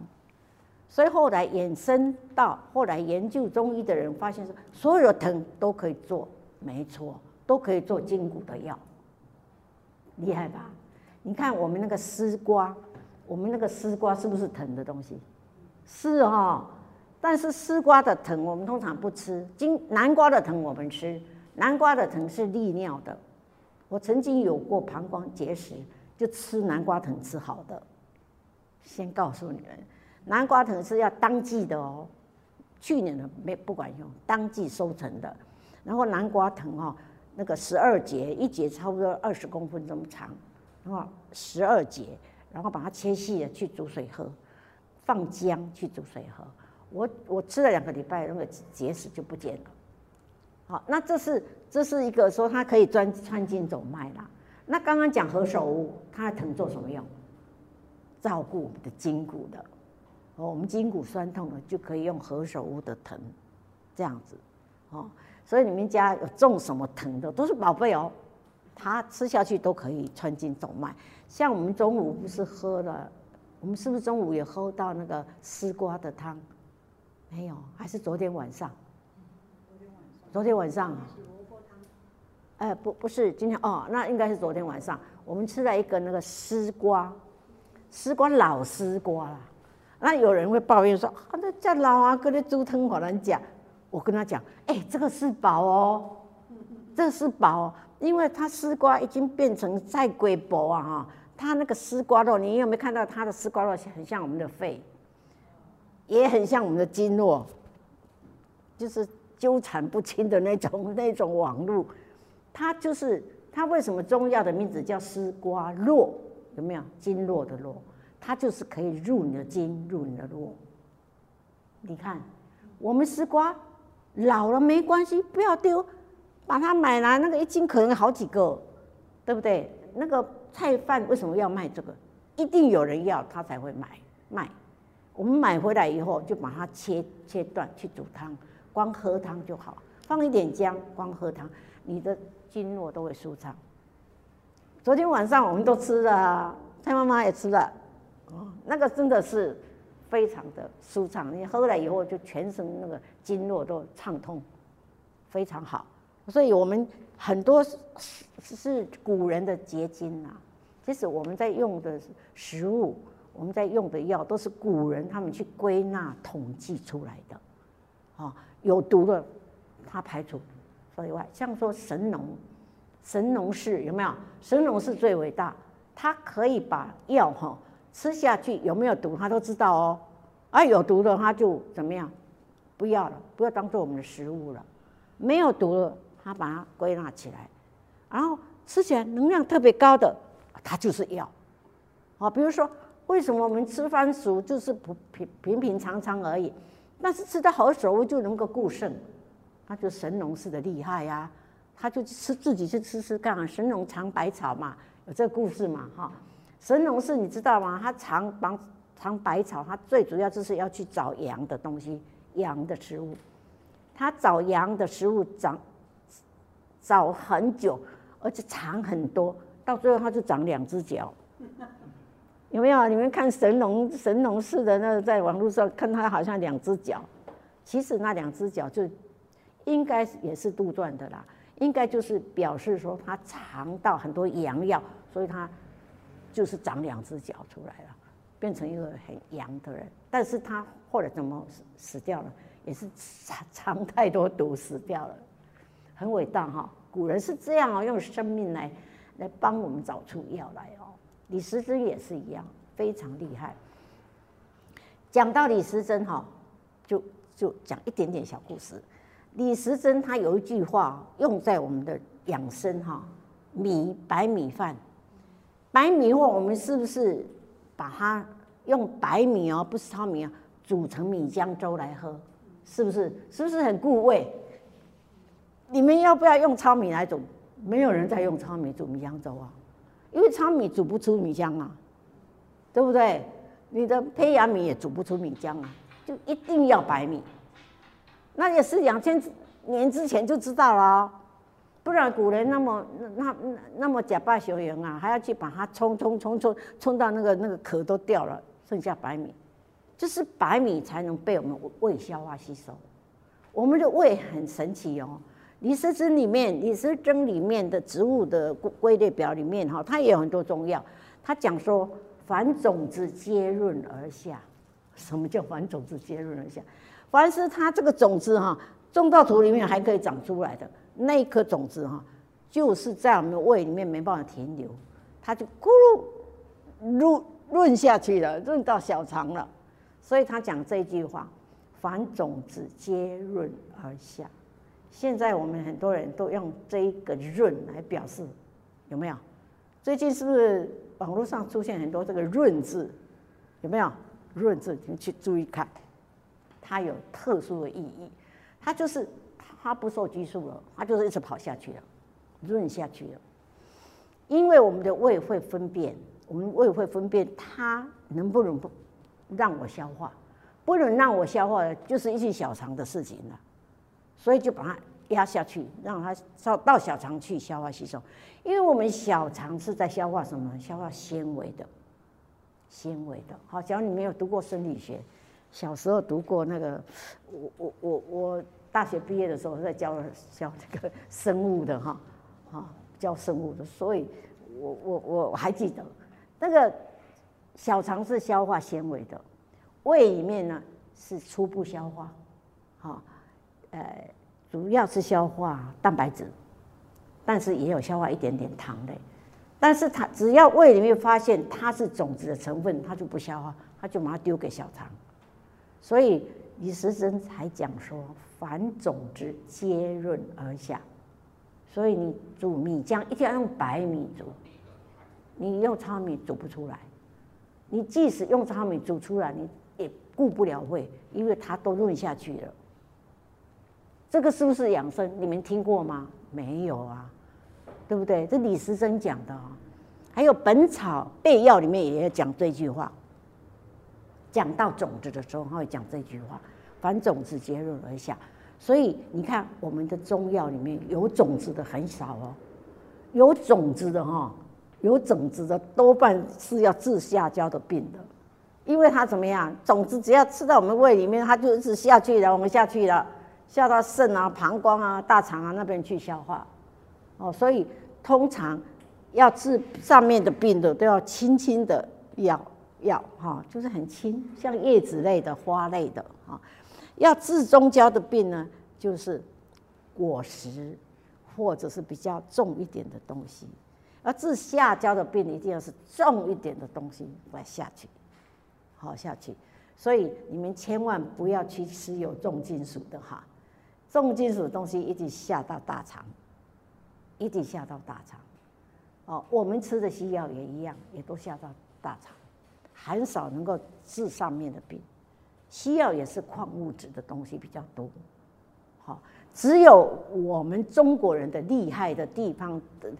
所以后来衍生到后来研究中医的人发现说，所有的藤都可以做，没错，都可以做筋骨的药，厉害吧？你看我们那个丝瓜，我们那个丝瓜是不是藤的东西？是哈，但是丝瓜的藤我们通常不吃，金南瓜的藤我们吃，南瓜的藤是利尿的。我曾经有过膀胱结石，就吃南瓜藤吃好的。先告诉你们。南瓜藤是要当季的哦，去年的没不管用，当季收成的。然后南瓜藤哦，那个十二节，一节差不多二十公分这么长，然后十二节，然后把它切细了去煮水喝，放姜去煮水喝。我我吃了两个礼拜，那个结石就不见了。好，那这是这是一个说它可以专穿筋走脉啦。那刚刚讲何首乌，它的藤做什么用？照顾我们的筋骨的。哦我们筋骨酸痛了，就可以用何首乌的藤，这样子，哦，所以你们家有种什么藤的，都是宝贝哦，它吃下去都可以穿筋走脉。像我们中午不是喝了，我们是不是中午也喝到那个丝瓜的汤？没有，还是昨天晚上？昨天晚上。啊。哎，不，不是今天哦，那应该是昨天晚上，我们吃了一个那个丝瓜，丝瓜老丝瓜啦。那有人会抱怨说：“啊，那叫老啊，跟那猪汤好难讲。”我跟他讲：“哎、这个是宝哦，这是宝，因为它丝瓜已经变成再贵薄啊哈，它那个丝瓜肉，你有没有看到它的丝瓜肉很像我们的肺，也很像我们的经络，就是纠缠不清的那种那种网路。它就是它为什么中药的名字叫丝瓜络？有没有经络的络？”它就是可以入你的经，入你的络。你看，我们丝瓜老了没关系，不要丢，把它买来，那个一斤可能好几个，对不对？那个菜贩为什么要卖这个？一定有人要，他才会买卖。我们买回来以后，就把它切切断去煮汤，光喝汤就好，放一点姜，光喝汤，你的经络都会舒畅。昨天晚上我们都吃了，蔡妈妈也吃了。哦，那个真的是非常的舒畅，你喝了以后就全身那个经络都畅通，非常好。所以我们很多是是古人的结晶啊。其实我们在用的食物，我们在用的药，都是古人他们去归纳统计出来的。啊，有毒的，它排除以外，像说神农，神农氏有没有？神农氏最伟大，他可以把药哈吃下去有没有毒，他都知道哦。啊，有毒的他就怎么样？不要了，不要当做我们的食物了。没有毒了，他把它归纳起来，然后吃起来能量特别高的，它就是药。啊，比如说为什么我们吃番薯就是不平平平常常而已，但是吃得好熟就能够固肾，那就神农氏的厉害呀、他就吃自己去吃吃看，神农尝百草嘛，有这个故事嘛哈。神农氏你知道吗？他尝尝尝百草，他最主要就是要去找羊的东西，羊的食物。他找羊的食物长找很久，而且长很多，到最后他就长两只脚。有没有？你们看神农神农氏的那个，在网络上看他好像两只脚，其实那两只脚就应该也是杜撰的啦。应该就是表示说他尝到很多阳药，所以他就是长两只脚出来了，变成一个很阳的人。但是他后来怎么死死掉了？也是尝尝太多毒死掉了，很伟大哈。古人是这样哦，用生命来来帮我们找出药来哦。李时珍也是一样，非常厉害。讲到李时珍哈，就就讲一点点小故事。李时珍他有一句话用在我们的养生哈，米白米饭，白米饭我们是不是把它用白米哦，不是糙米啊，煮成米浆粥来喝，是不是？是不是很顾胃？你们要不要用糙米来煮？没有人在用糙米煮米浆粥啊，因为糙米煮不出米浆啊，对不对？你的胚芽米也煮不出米浆啊，就一定要白米。那也是两千年之前就知道了，不然古人那么那那那么假扮雄鹰啊，还要去把它冲冲冲冲冲到那个那个壳都掉了，剩下白米，就是白米才能被我们胃消化吸收。我们的胃很神奇哦，李时珍里面李时珍里面的植物的归类表里面哈，它也有很多中药，它讲说凡种子皆润而下，什么叫凡种子皆润而下？凡是它这个种子哈，种到土里面还可以长出来的那一颗种子哈，就是在我们的胃里面没办法停留，它就咕噜润润下去了，润到小肠了。所以他讲这句话：凡种子皆润而下。现在我们很多人都用这一个润来表示，有没有？最近是不是网络上出现很多这个润字？有没有润字？你去注意看。它有特殊的意义，它就是它不受拘束了，它就是一直跑下去了，润下去了。因为我们的胃会分辨，我们胃会分辨它能不能不让我消化，不能让我消化的，就是一些小肠的事情了，所以就把它压下去，让它到到小肠去消化吸收。因为我们小肠是在消化什么？消化纤维的，纤维的。好，假如你没有读过生理学。小时候读过那个，我我我我大学毕业的时候在教教这个生物的哈，啊教生物的，所以我我我还记得那个小肠是消化纤维的，胃里面呢是初步消化，哈，呃主要是消化蛋白质，但是也有消化一点点糖类，但是它只要胃里面发现它是种子的成分，它就不消化，它就把它丢给小肠。所以李时珍才讲说，凡种子皆润而下。所以你煮米浆一定要用白米煮，你用糙米煮不出来。你即使用糙米煮出来，你也顾不了胃，因为它都润下去了。这个是不是养生？你们听过吗？没有啊，对不对？这李时珍讲的啊。还有《本草备药》里面也要讲这句话。讲到种子的时候，他会讲这句话：“凡种子皆润而下。”所以你看，我们的中药里面有种子的很少哦，有种子的哈，有种子的多半是要治下焦的病的，因为它怎么样？种子只要吃到我们胃里面，它就一直下去了，我们下去了，下到肾啊、膀胱啊、大肠啊那边去消化。哦，所以通常要治上面的病的，都要轻轻的药。药哈，就是很轻，像叶子类的、花类的哈。要治中焦的病呢，就是果实，或者是比较重一点的东西。而治下焦的病，一定要是重一点的东西来下去，好下去。所以你们千万不要去吃有重金属的哈，重金属的东西一定下到大肠，一定下到大肠。哦，我们吃的西药也一样，也都下到大肠，很少能够治上面的病。西药也是矿物质的东西比较多，好，只有我们中国人的厉害的地方的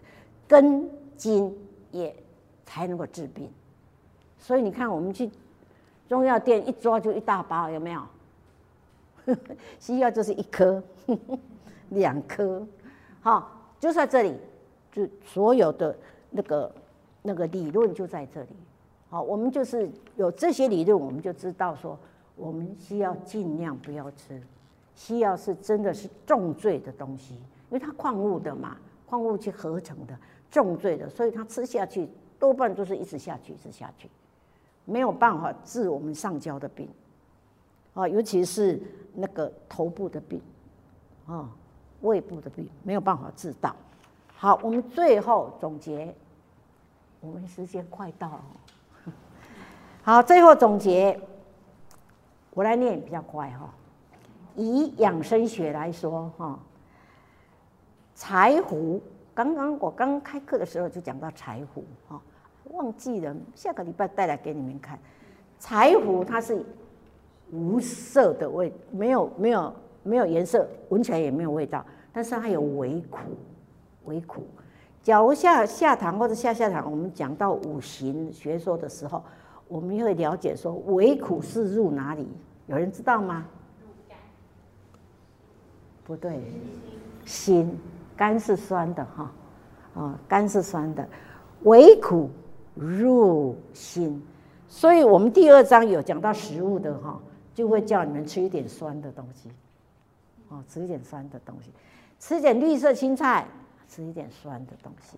根茎也才能够治病。所以你看，我们去中药店一抓就一大包，有没有？西药就是一颗、两颗，好，就在这里。就所有的那个那个理论就在这里，好，我们就是有这些理论，我们就知道说，我们西药尽量不要吃，西药是真的是重罪的东西，因为它矿物的嘛，矿物去合成的，重罪的，所以它吃下去多半都是一直下去，一直下去，没有办法治我们上焦的病，啊，尤其是那个头部的病，啊，胃部的病，没有办法治到。好，我们最后总结，我们时间快到了。好，最后总结，我来念比较快哈。以养生学来说哈，柴胡，刚刚我刚开课的时候就讲到柴胡哈，忘记了，下个礼拜带来给你们看。柴胡它是无色的味，没有没有没有颜色，闻起来也没有味道，但是它有微苦。微苦，假如下下堂或者下下堂，我们讲到五行学说的时候，我们会了解说唯苦是入哪里？有人知道吗？不对，心，肝是酸的哈，啊，肝是酸的，唯苦入心，所以我们第二章有讲到食物的哈，就会叫你们吃一点酸的东西，哦，吃一点酸的东西，吃一点绿色青菜。吃一点酸的东西，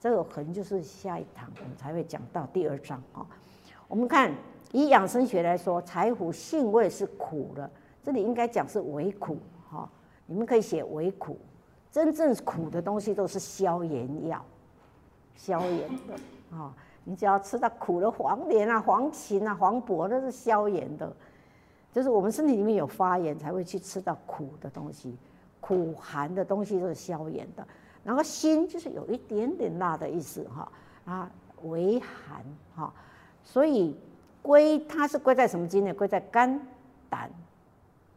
这个可能就是下一堂我们才会讲到第二章哈。我们看以养生学来说，柴胡性味是苦的，这里应该讲是微苦哈。你们可以写微苦，真正苦的东西都是消炎药，消炎的啊。你只要吃到苦的黄连啊、黄芩啊、黄柏，都是消炎的。就是我们身体里面有发炎才会去吃到苦的东西，苦寒的东西都是消炎的。然后辛就是有一点点辣的意思哈啊，微寒哈，所以归它是归在什么经呢？归在肝胆，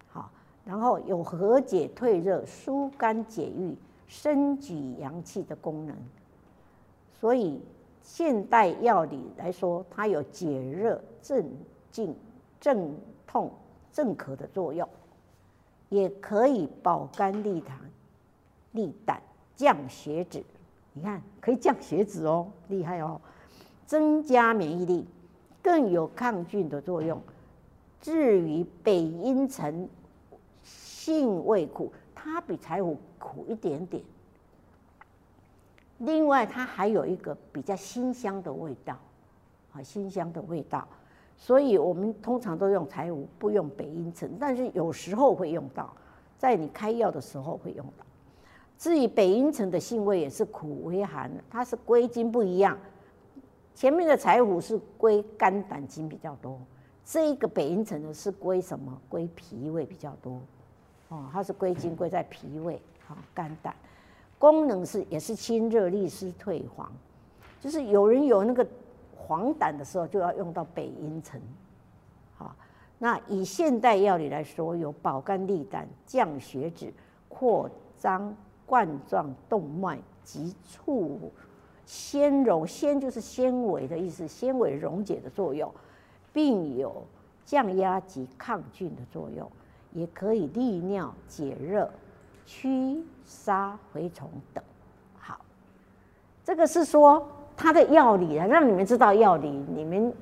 好，然后有和解退热、疏肝解郁、升举阳气的功能。所以现代药理来说，它有解热、镇静、镇痛、镇咳的作用，也可以保肝利胆、利胆。降血脂，你看可以降血脂哦，厉害哦！增加免疫力，更有抗菌的作用。至于北茵陈，性味苦，它比柴胡苦一点点。另外，它还有一个比较辛香的味道，啊，辛香的味道。所以我们通常都用柴胡，不用北茵陈，但是有时候会用到，在你开药的时候会用到。至于北茵陈的性味也是苦微寒，它是归经不一样。前面的柴胡是归肝胆经比较多，这一个北茵陈呢是归什么？归脾胃比较多。哦，它是归经归在脾胃，好肝胆，功能是也是清热利湿退黄。就是有人有那个黄疸的时候，就要用到北茵陈。好，那以现代药理来说，有保肝利胆、降血脂、扩张。冠状动脉及促纤溶，纤就是纤维的意思，纤维溶解的作用，并有降压及抗菌的作用，也可以利尿解热、驱杀蛔虫等。好，这个是说它的药理啊，让你们知道药理，你们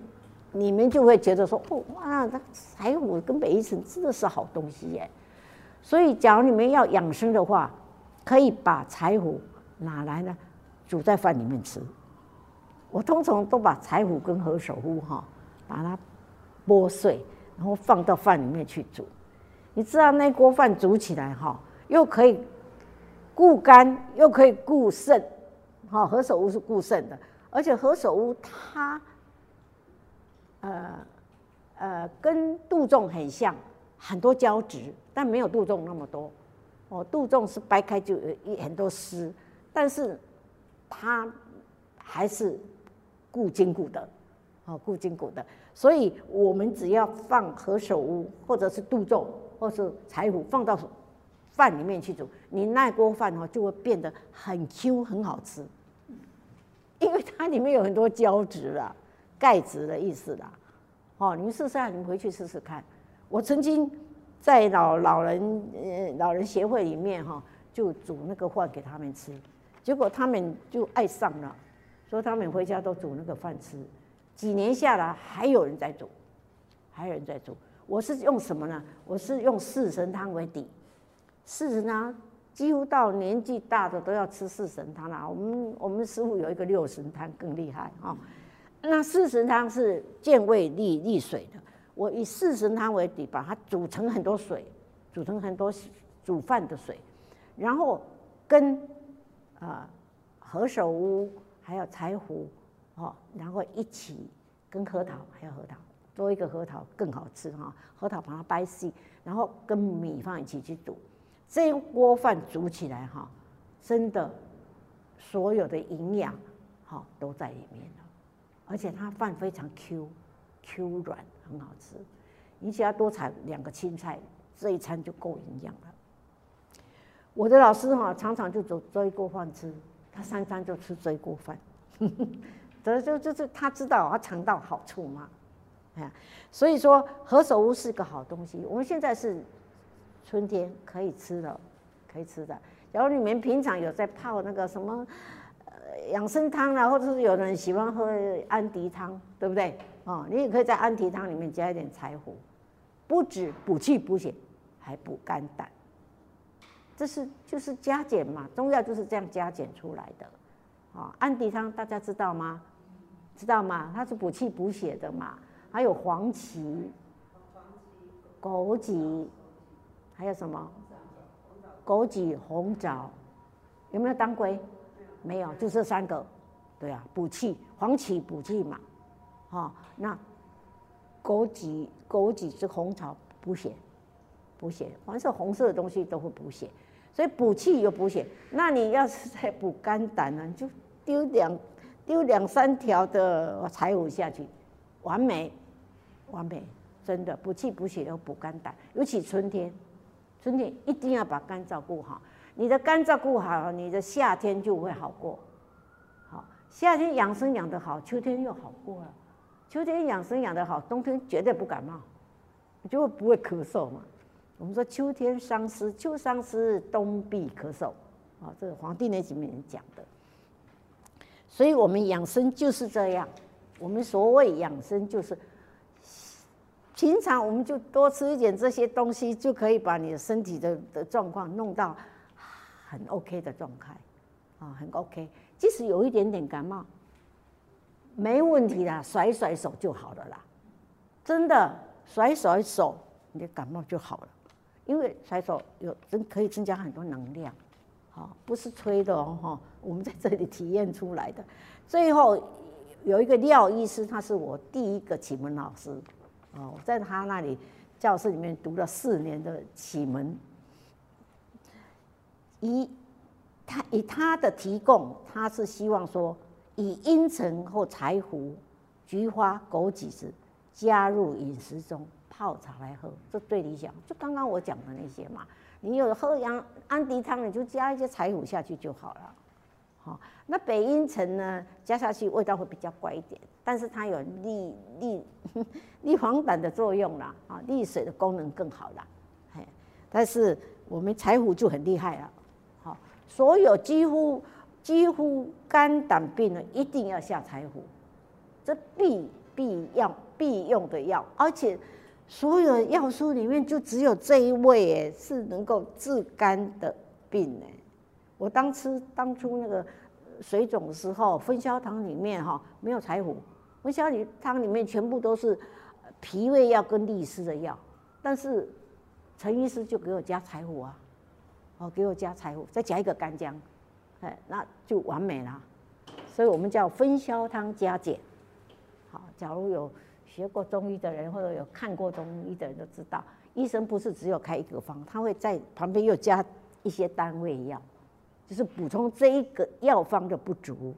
你们就会觉得说，哦哇，那柴胡跟北茵陈真的是好东西耶。所以，假如你们要养生的话，可以把柴胡拿来呢，煮在饭里面吃。我通常都把柴胡跟何首乌哈，把它剥碎，然后放到饭里面去煮。你知道那锅饭煮起来哈，又可以固肝又可以固肾，好，何首乌是固肾的，而且何首乌它，呃呃，跟杜仲很像，很多胶质，但没有杜仲那么多。哦，杜仲是掰开就有一很多丝，但是它还是固筋骨的，哦，固筋骨的。所以我们只要放何首乌，或者是杜仲，或是柴胡，放到饭里面去煮，你那锅饭哈就会变得很 Q，很好吃。因为它里面有很多胶质啦，钙质的意思啦。哦，你们试试看，你们回去试试看。我曾经在老老人呃老人协会里面哈，就煮那个饭给他们吃，结果他们就爱上了，说他们回家都煮那个饭吃。几年下来，还有人在煮，还有人在煮。我是用什么呢？我是用四神汤为底。四神汤几乎到年纪大的都要吃四神汤了。我们我们师傅有一个六神汤更厉害啊。那四神汤是健胃利利水的。我以四神汤为底，把它煮成很多水，煮成很多煮饭的水，然后跟啊何首乌还有柴胡。哦，然后一起跟核桃，还有核桃，多一个核桃更好吃哈。核桃把它掰细，然后跟米饭一起去煮，这一锅饭煮起来哈，真的所有的营养哈都在里面了，而且它饭非常 Q Q 软，很好吃。你只要多采两个青菜，这一餐就够营养了。我的老师哈常常就煮这一锅饭吃，他三餐就吃这一锅饭。这就就是他知道他尝到好处嘛，哎，所以说何首乌是个好东西。我们现在是春天可以吃的，可以吃的。假如你们平常有在泡那个什么呃养生汤啊，或者是有人喜欢喝安迪汤，对不对？哦，你也可以在安迪汤里面加一点柴胡，不止补气补血，还补肝胆。这是就是加减嘛，中药就是这样加减出来的。啊，安迪汤大家知道吗？知道吗？它是补气补血的嘛，还有黄芪、枸杞，还有什么？枸杞、红枣，有没有当归？没有，就这三个。对啊，补气，黄芪补气嘛。哦，那枸杞、枸杞是红枣补血，补血，凡是红色的东西都会补血，所以补气又补血。那你要是在补肝胆呢，你就丢两。丢两三条的柴胡下去，完美，完美，真的补气补血又补肝胆，尤其春天，春天一定要把肝照顾好。你的肝照顾好，你的夏天就会好过。好，夏天养生养得好，秋天又好过了。秋天养生养得好，冬天绝对不感冒，就不会咳嗽嘛。我们说秋天伤湿，秋伤湿，冬必咳嗽。啊，这是《黄帝内经》里面讲的。所以我们养生就是这样，我们所谓养生就是，平常我们就多吃一点这些东西，就可以把你的身体的的状况弄到很 OK 的状态，啊，很 OK。即使有一点点感冒，没问题啦，甩甩手就好了啦，真的甩甩手，你的感冒就好了，因为甩手有真可以增加很多能量。好，不是吹的哦，哈，我们在这里体验出来的。最后有一个廖医师，他是我第一个启蒙老师，哦，我在他那里教室里面读了四年的启蒙。以他以他的提供，他是希望说，以茵陈或柴胡、菊花、枸杞子加入饮食中泡茶来喝，这最理想。就刚刚我讲的那些嘛。你有喝羊安迪汤，你就加一些柴胡下去就好了。好，那北茵陈呢，加下去味道会比较怪一点，但是它有利利 利黄疸的作用啦，啊，利水的功能更好啦。嘿，但是我们柴胡就很厉害了。好，所有几乎几乎肝胆病呢，一定要下柴胡，这必必要必用的药，而且。所有的药书里面就只有这一味，哎，是能够治肝的病，哎。我当吃当初那个水肿的时候，分销汤里面哈没有柴胡，分销汤里面全部都是脾胃药跟利湿的药，但是陈医师就给我加柴胡啊，哦，给我加柴胡，再加一个干姜，哎，那就完美了。所以我们叫分销汤加减。好，假如有学过中医的人，或者有看过中医的人都知道，医生不是只有开一个方，他会在旁边又加一些单位药，就是补充这一个药方的不足，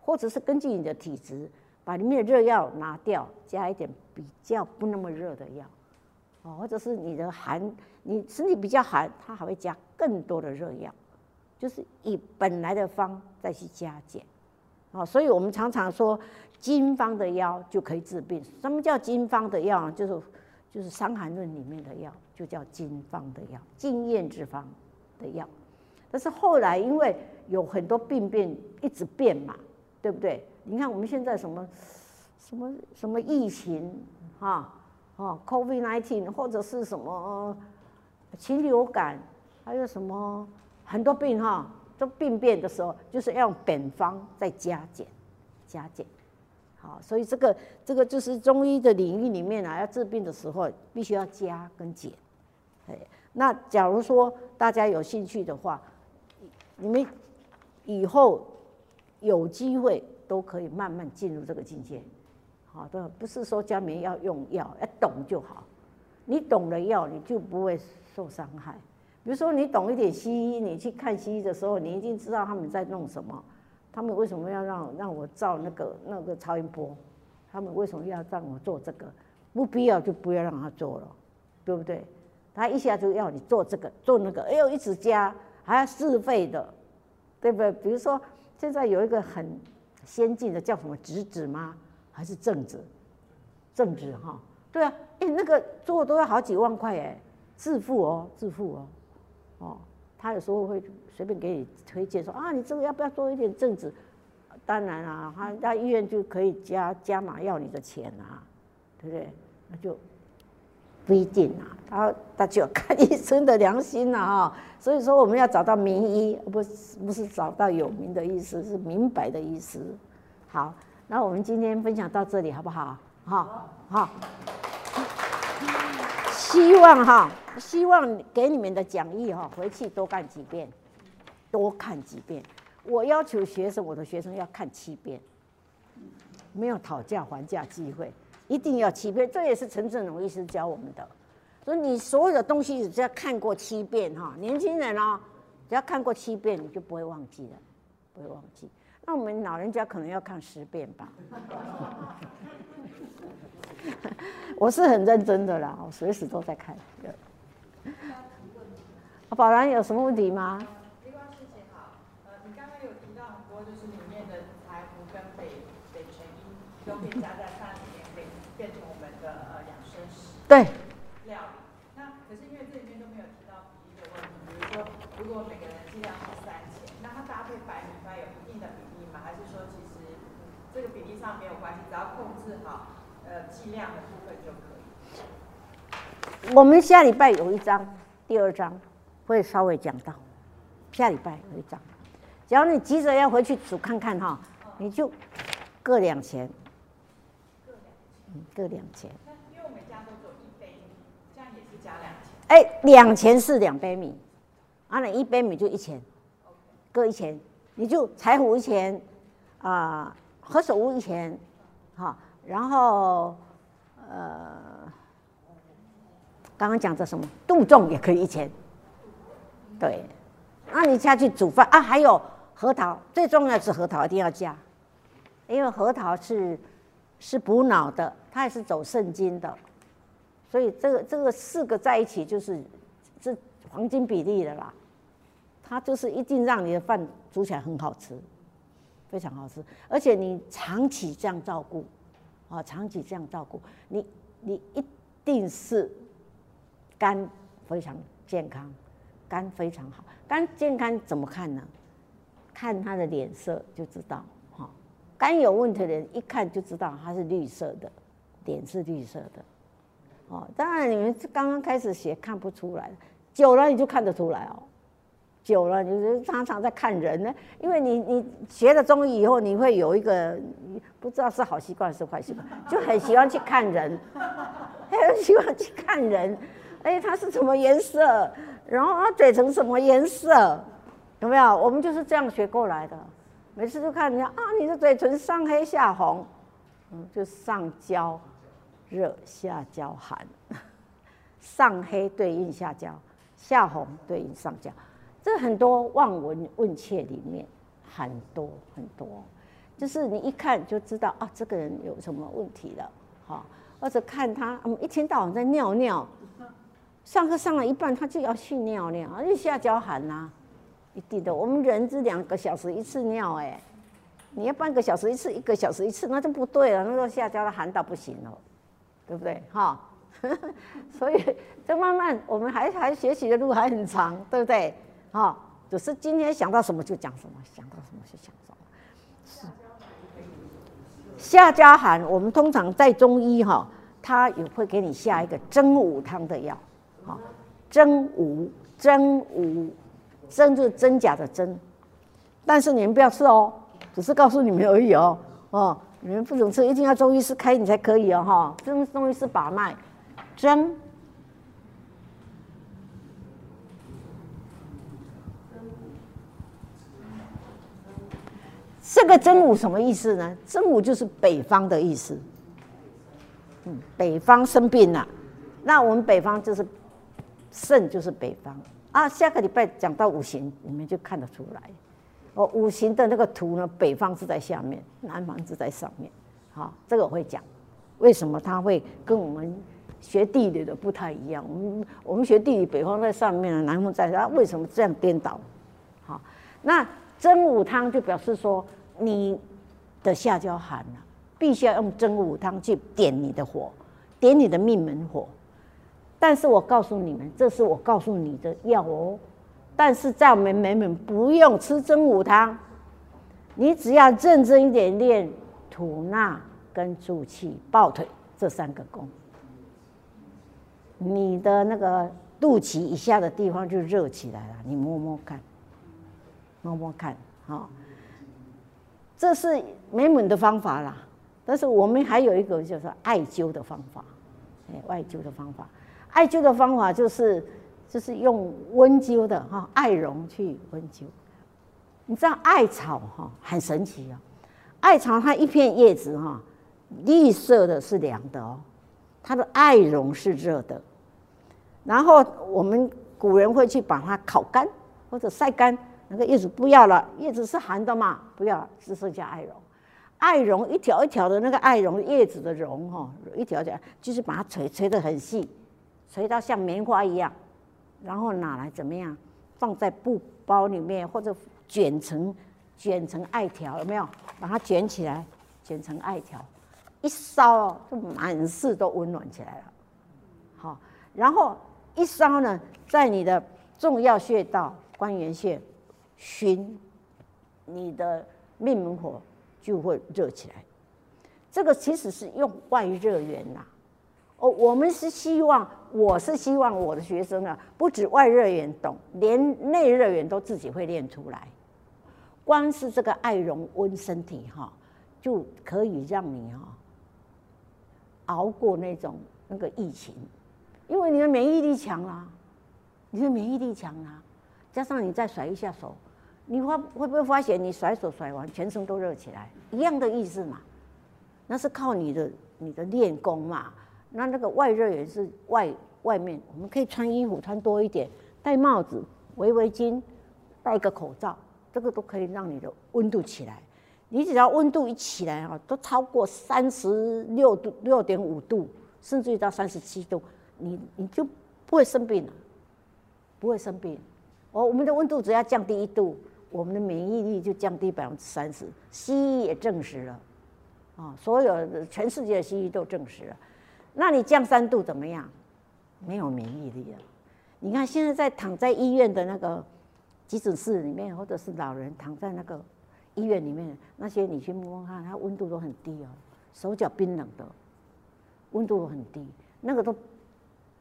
或者是根据你的体质，把里面的热药拿掉，加一点比较不那么热的药。哦，或者是你的寒，你身体比较寒，它还会加更多的热药，就是以本来的方再去加减。哦，所以我们常常说经方的药就可以治病。什么叫经方的药？就是就是《伤寒论》里面的药，就叫经方的药，经验之方的药。但是后来因为有很多病变一直变嘛，对不对？你看我们现在什么什么什么疫情哈？哦，COVID-19 或者是什么禽流感，还有什么很多病哈，都病变的时候，就是要用本方再加减，加减。好，所以这个这个就是中医的领域里面啊，要治病的时候必须要加跟减。哎，那假如说大家有兴趣的话，你们以后有机会都可以慢慢进入这个境界。好的，不是说家里面要用药，要懂就好。你懂了药，你就不会受伤害。比如说，你懂一点西医，你去看西医的时候，你一定知道他们在弄什么，他们为什么要让让我照那个那个超音波，他们为什么要让我做这个？不必要就不要让他做了，对不对？他一下就要你做这个做那个，哎呦，一直加，还要自费的，对不对？比如说，现在有一个很先进的叫什么直指吗？还是正子，正子哈，对啊，哎，那个做都要好几万块哎，自付哦，自付哦，哦，他有时候会随便给你推荐说啊，你这个要不要做一点正治？当然啊，他他医院就可以加加码要你的钱啊，对不对？那就不一定啊，他他就要看医生的良心了哈，所以说我们要找到名医，不是不是找到有名的医师，是明白的医师，好。那我们今天分享到这里好不好？好，好。希望哈，希望给你们的讲义哈，回去多看几遍，多看几遍。我要求学生，我的学生要看七遍，没有讨价还价机会，一定要七遍。这也是陈正荣医师教我们的。所以你所有的东西只要看过七遍哈，年轻人哦，只要看过七遍，你就不会忘记了，不会忘记。那我们老人家可能要看十遍吧。我是很认真的啦，我随时都在看。宝兰有什么问题吗？没关系，姐好。呃，你刚刚有提到很多，就是里面的柴胡跟北北辰一都可以加在饭里面，可以变成我们的呃养生食。对。料理。那可是因为这里面都没有提到比例的问题，比如说，如果每个人剂量是三钱，那它搭配白米饭有一定的比例。还是说，其实这个比例上没有关系，只要控制好呃剂量的部分就可以。我们下礼拜有一章，第二章会稍微讲到。下礼拜有一章，只要你急着要回去煮看看哈，你就各两钱。各两钱。嗯，各两钱。因为我们家都做一杯米，这样也是加两钱。哎，两钱是两杯米，啊，那一杯米就一钱，各一钱，你就柴胡一钱。啊，何首乌一钱，好，然后呃，刚刚讲的什么杜仲也可以一钱，对，那你下去煮饭啊，还有核桃，最重要是核桃一定要加，因为核桃是是补脑的，它也是走肾经的，所以这个这个四个在一起就是这黄金比例的啦，它就是一定让你的饭煮起来很好吃。非常好吃，而且你长期这样照顾，啊，长期这样照顾，你你一定是肝非常健康，肝非常好。肝健康怎么看呢？看他的脸色就知道，哈，肝有问题的人一看就知道他是绿色的，脸是绿色的，哦，当然你们刚刚开始学看不出来，久了你就看得出来哦。久了，你就常常在看人呢，因为你你学了中医以后，你会有一个不知道是好习惯还是坏习惯，就很喜欢去看人，很喜欢去看人，哎，他是什么颜色？然后他，嘴唇什么颜色？有没有？我们就是这样学过来的。每次就看人家啊，你的嘴唇上黑下红，嗯，就上焦热，下焦寒。上黑对应下焦，下红对应上焦。这很多望闻问切里面很多很多，就是你一看就知道啊，这个人有什么问题了，哈。或者看他，嗯，一天到晚在尿尿，上课上了一半，他就要去尿尿，而且下焦寒呐、一定的，我们人是两个小时一次尿，哎，你要半个小时一次，一个小时一次，那就不对了，那个下焦的寒到不行了，对不对？哈，所以这慢慢我们还还学习的路还很长，对不对？哈，只是今天想到什么就讲什么，想到什么就讲什么。是。下焦寒，我们通常在中医哈，他也会给你下一个真武汤的药，哈，真武真武。真就是真假的真，但是你们不要吃哦，只是告诉你们而已哦。哦，你们不准吃，一定要中医师开你才可以哦。哈，中中医师把脉，真。这个真武什么意思呢？真武就是北方的意思。嗯，北方生病了，那我们北方就是肾，就是北方。啊，下个礼拜讲到五行，你们就看得出来。哦，五行的那个图呢，北方是在下面，南方是在上面。好，这个我会讲，为什么它会跟我们学地理的不太一样？我们我们学地理，北方在上面，南方在下，为什么这样颠倒？好，那真武汤就表示说，你的下焦寒了，必须要用真武汤去点你的火，点你的命门火。但是我告诉你们，这是我告诉你的药哦。但是在我们美门不用吃真武汤，你只要认真一点练吐纳跟助气抱腿这三个功，你的那个肚脐以下的地方就热起来了。你摸摸看，摸摸看，好，这是美门的方法啦。但是我们还有一个就是艾灸的方法，哎，艾灸的方法。艾灸的方法就是，就是用温灸的哈，艾绒去温灸。你知道艾草哈很神奇哦，艾草它一片叶子哈，绿色的是凉的哦，它的艾绒是热的。然后我们古人会去把它烤干或者晒干，那个叶子不要了，叶子是寒的嘛，不要，只剩下艾绒。艾绒一条一条的那个艾绒叶子的绒哈，一条条就是把它捶捶得很细。垂到像棉花一样，然后拿来怎么样？放在布包里面，或者卷成卷成艾条，有没有？把它卷起来，卷成艾条，一烧就满室都温暖起来了。好，然后一烧呢，在你的重要穴道关元穴熏，你的命门火就会热起来。这个其实是用外热源呐。哦，我们是希望，我是希望我的学生啊，不止外热源懂，连内热源都自己会练出来。光是这个艾绒温身体哈，就可以让你哈熬过那种那个疫情，因为你的免疫力强啊，你的免疫力强啊，加上你再甩一下手，你会会不会发现你甩手甩完全身都热起来，一样的意思嘛？那是靠你的你的练功嘛。那那个外热源是外外面，我们可以穿衣服穿多一点，戴帽子、围围巾、戴个口罩，这个都可以让你的温度起来。你只要温度一起来啊，都超过三十六度、六点五度，甚至于到三十七度，你你就不会生病了，不会生病。哦，我们的温度只要降低一度，我们的免疫力就降低百分之三十。西医也证实了，啊，所有全世界的西医都证实了。那你降三度怎么样？没有免疫力了。你看现在在躺在医院的那个急诊室里面，或者是老人躺在那个医院里面，那些你去摸摸看，他温度都很低哦，手脚冰冷的，温度都很低，那个都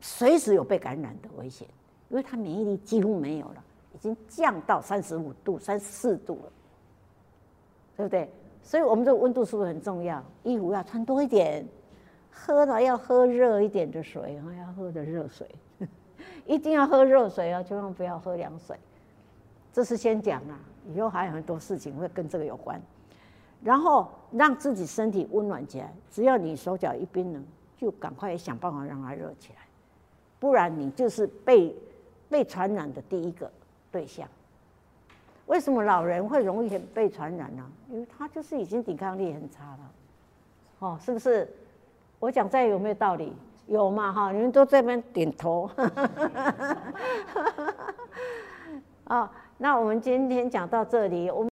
随时有被感染的危险，因为他免疫力几乎没有了，已经降到三十五度、三十四度了，对不对？所以我们这个温度是不是很重要？衣服要穿多一点。喝了要喝热一点的水，要喝的热水，一定要喝热水哦，千万不要喝凉水。这是先讲啊，以后还有很多事情会跟这个有关。然后让自己身体温暖起来，只要你手脚一冰冷，就赶快想办法让它热起来，不然你就是被被传染的第一个对象。为什么老人会容易被传染呢？因为他就是已经抵抗力很差了，哦，是不是？我讲这有没有道理？有嘛哈？你们都这边点头。啊，那我们今天讲到这里，我们。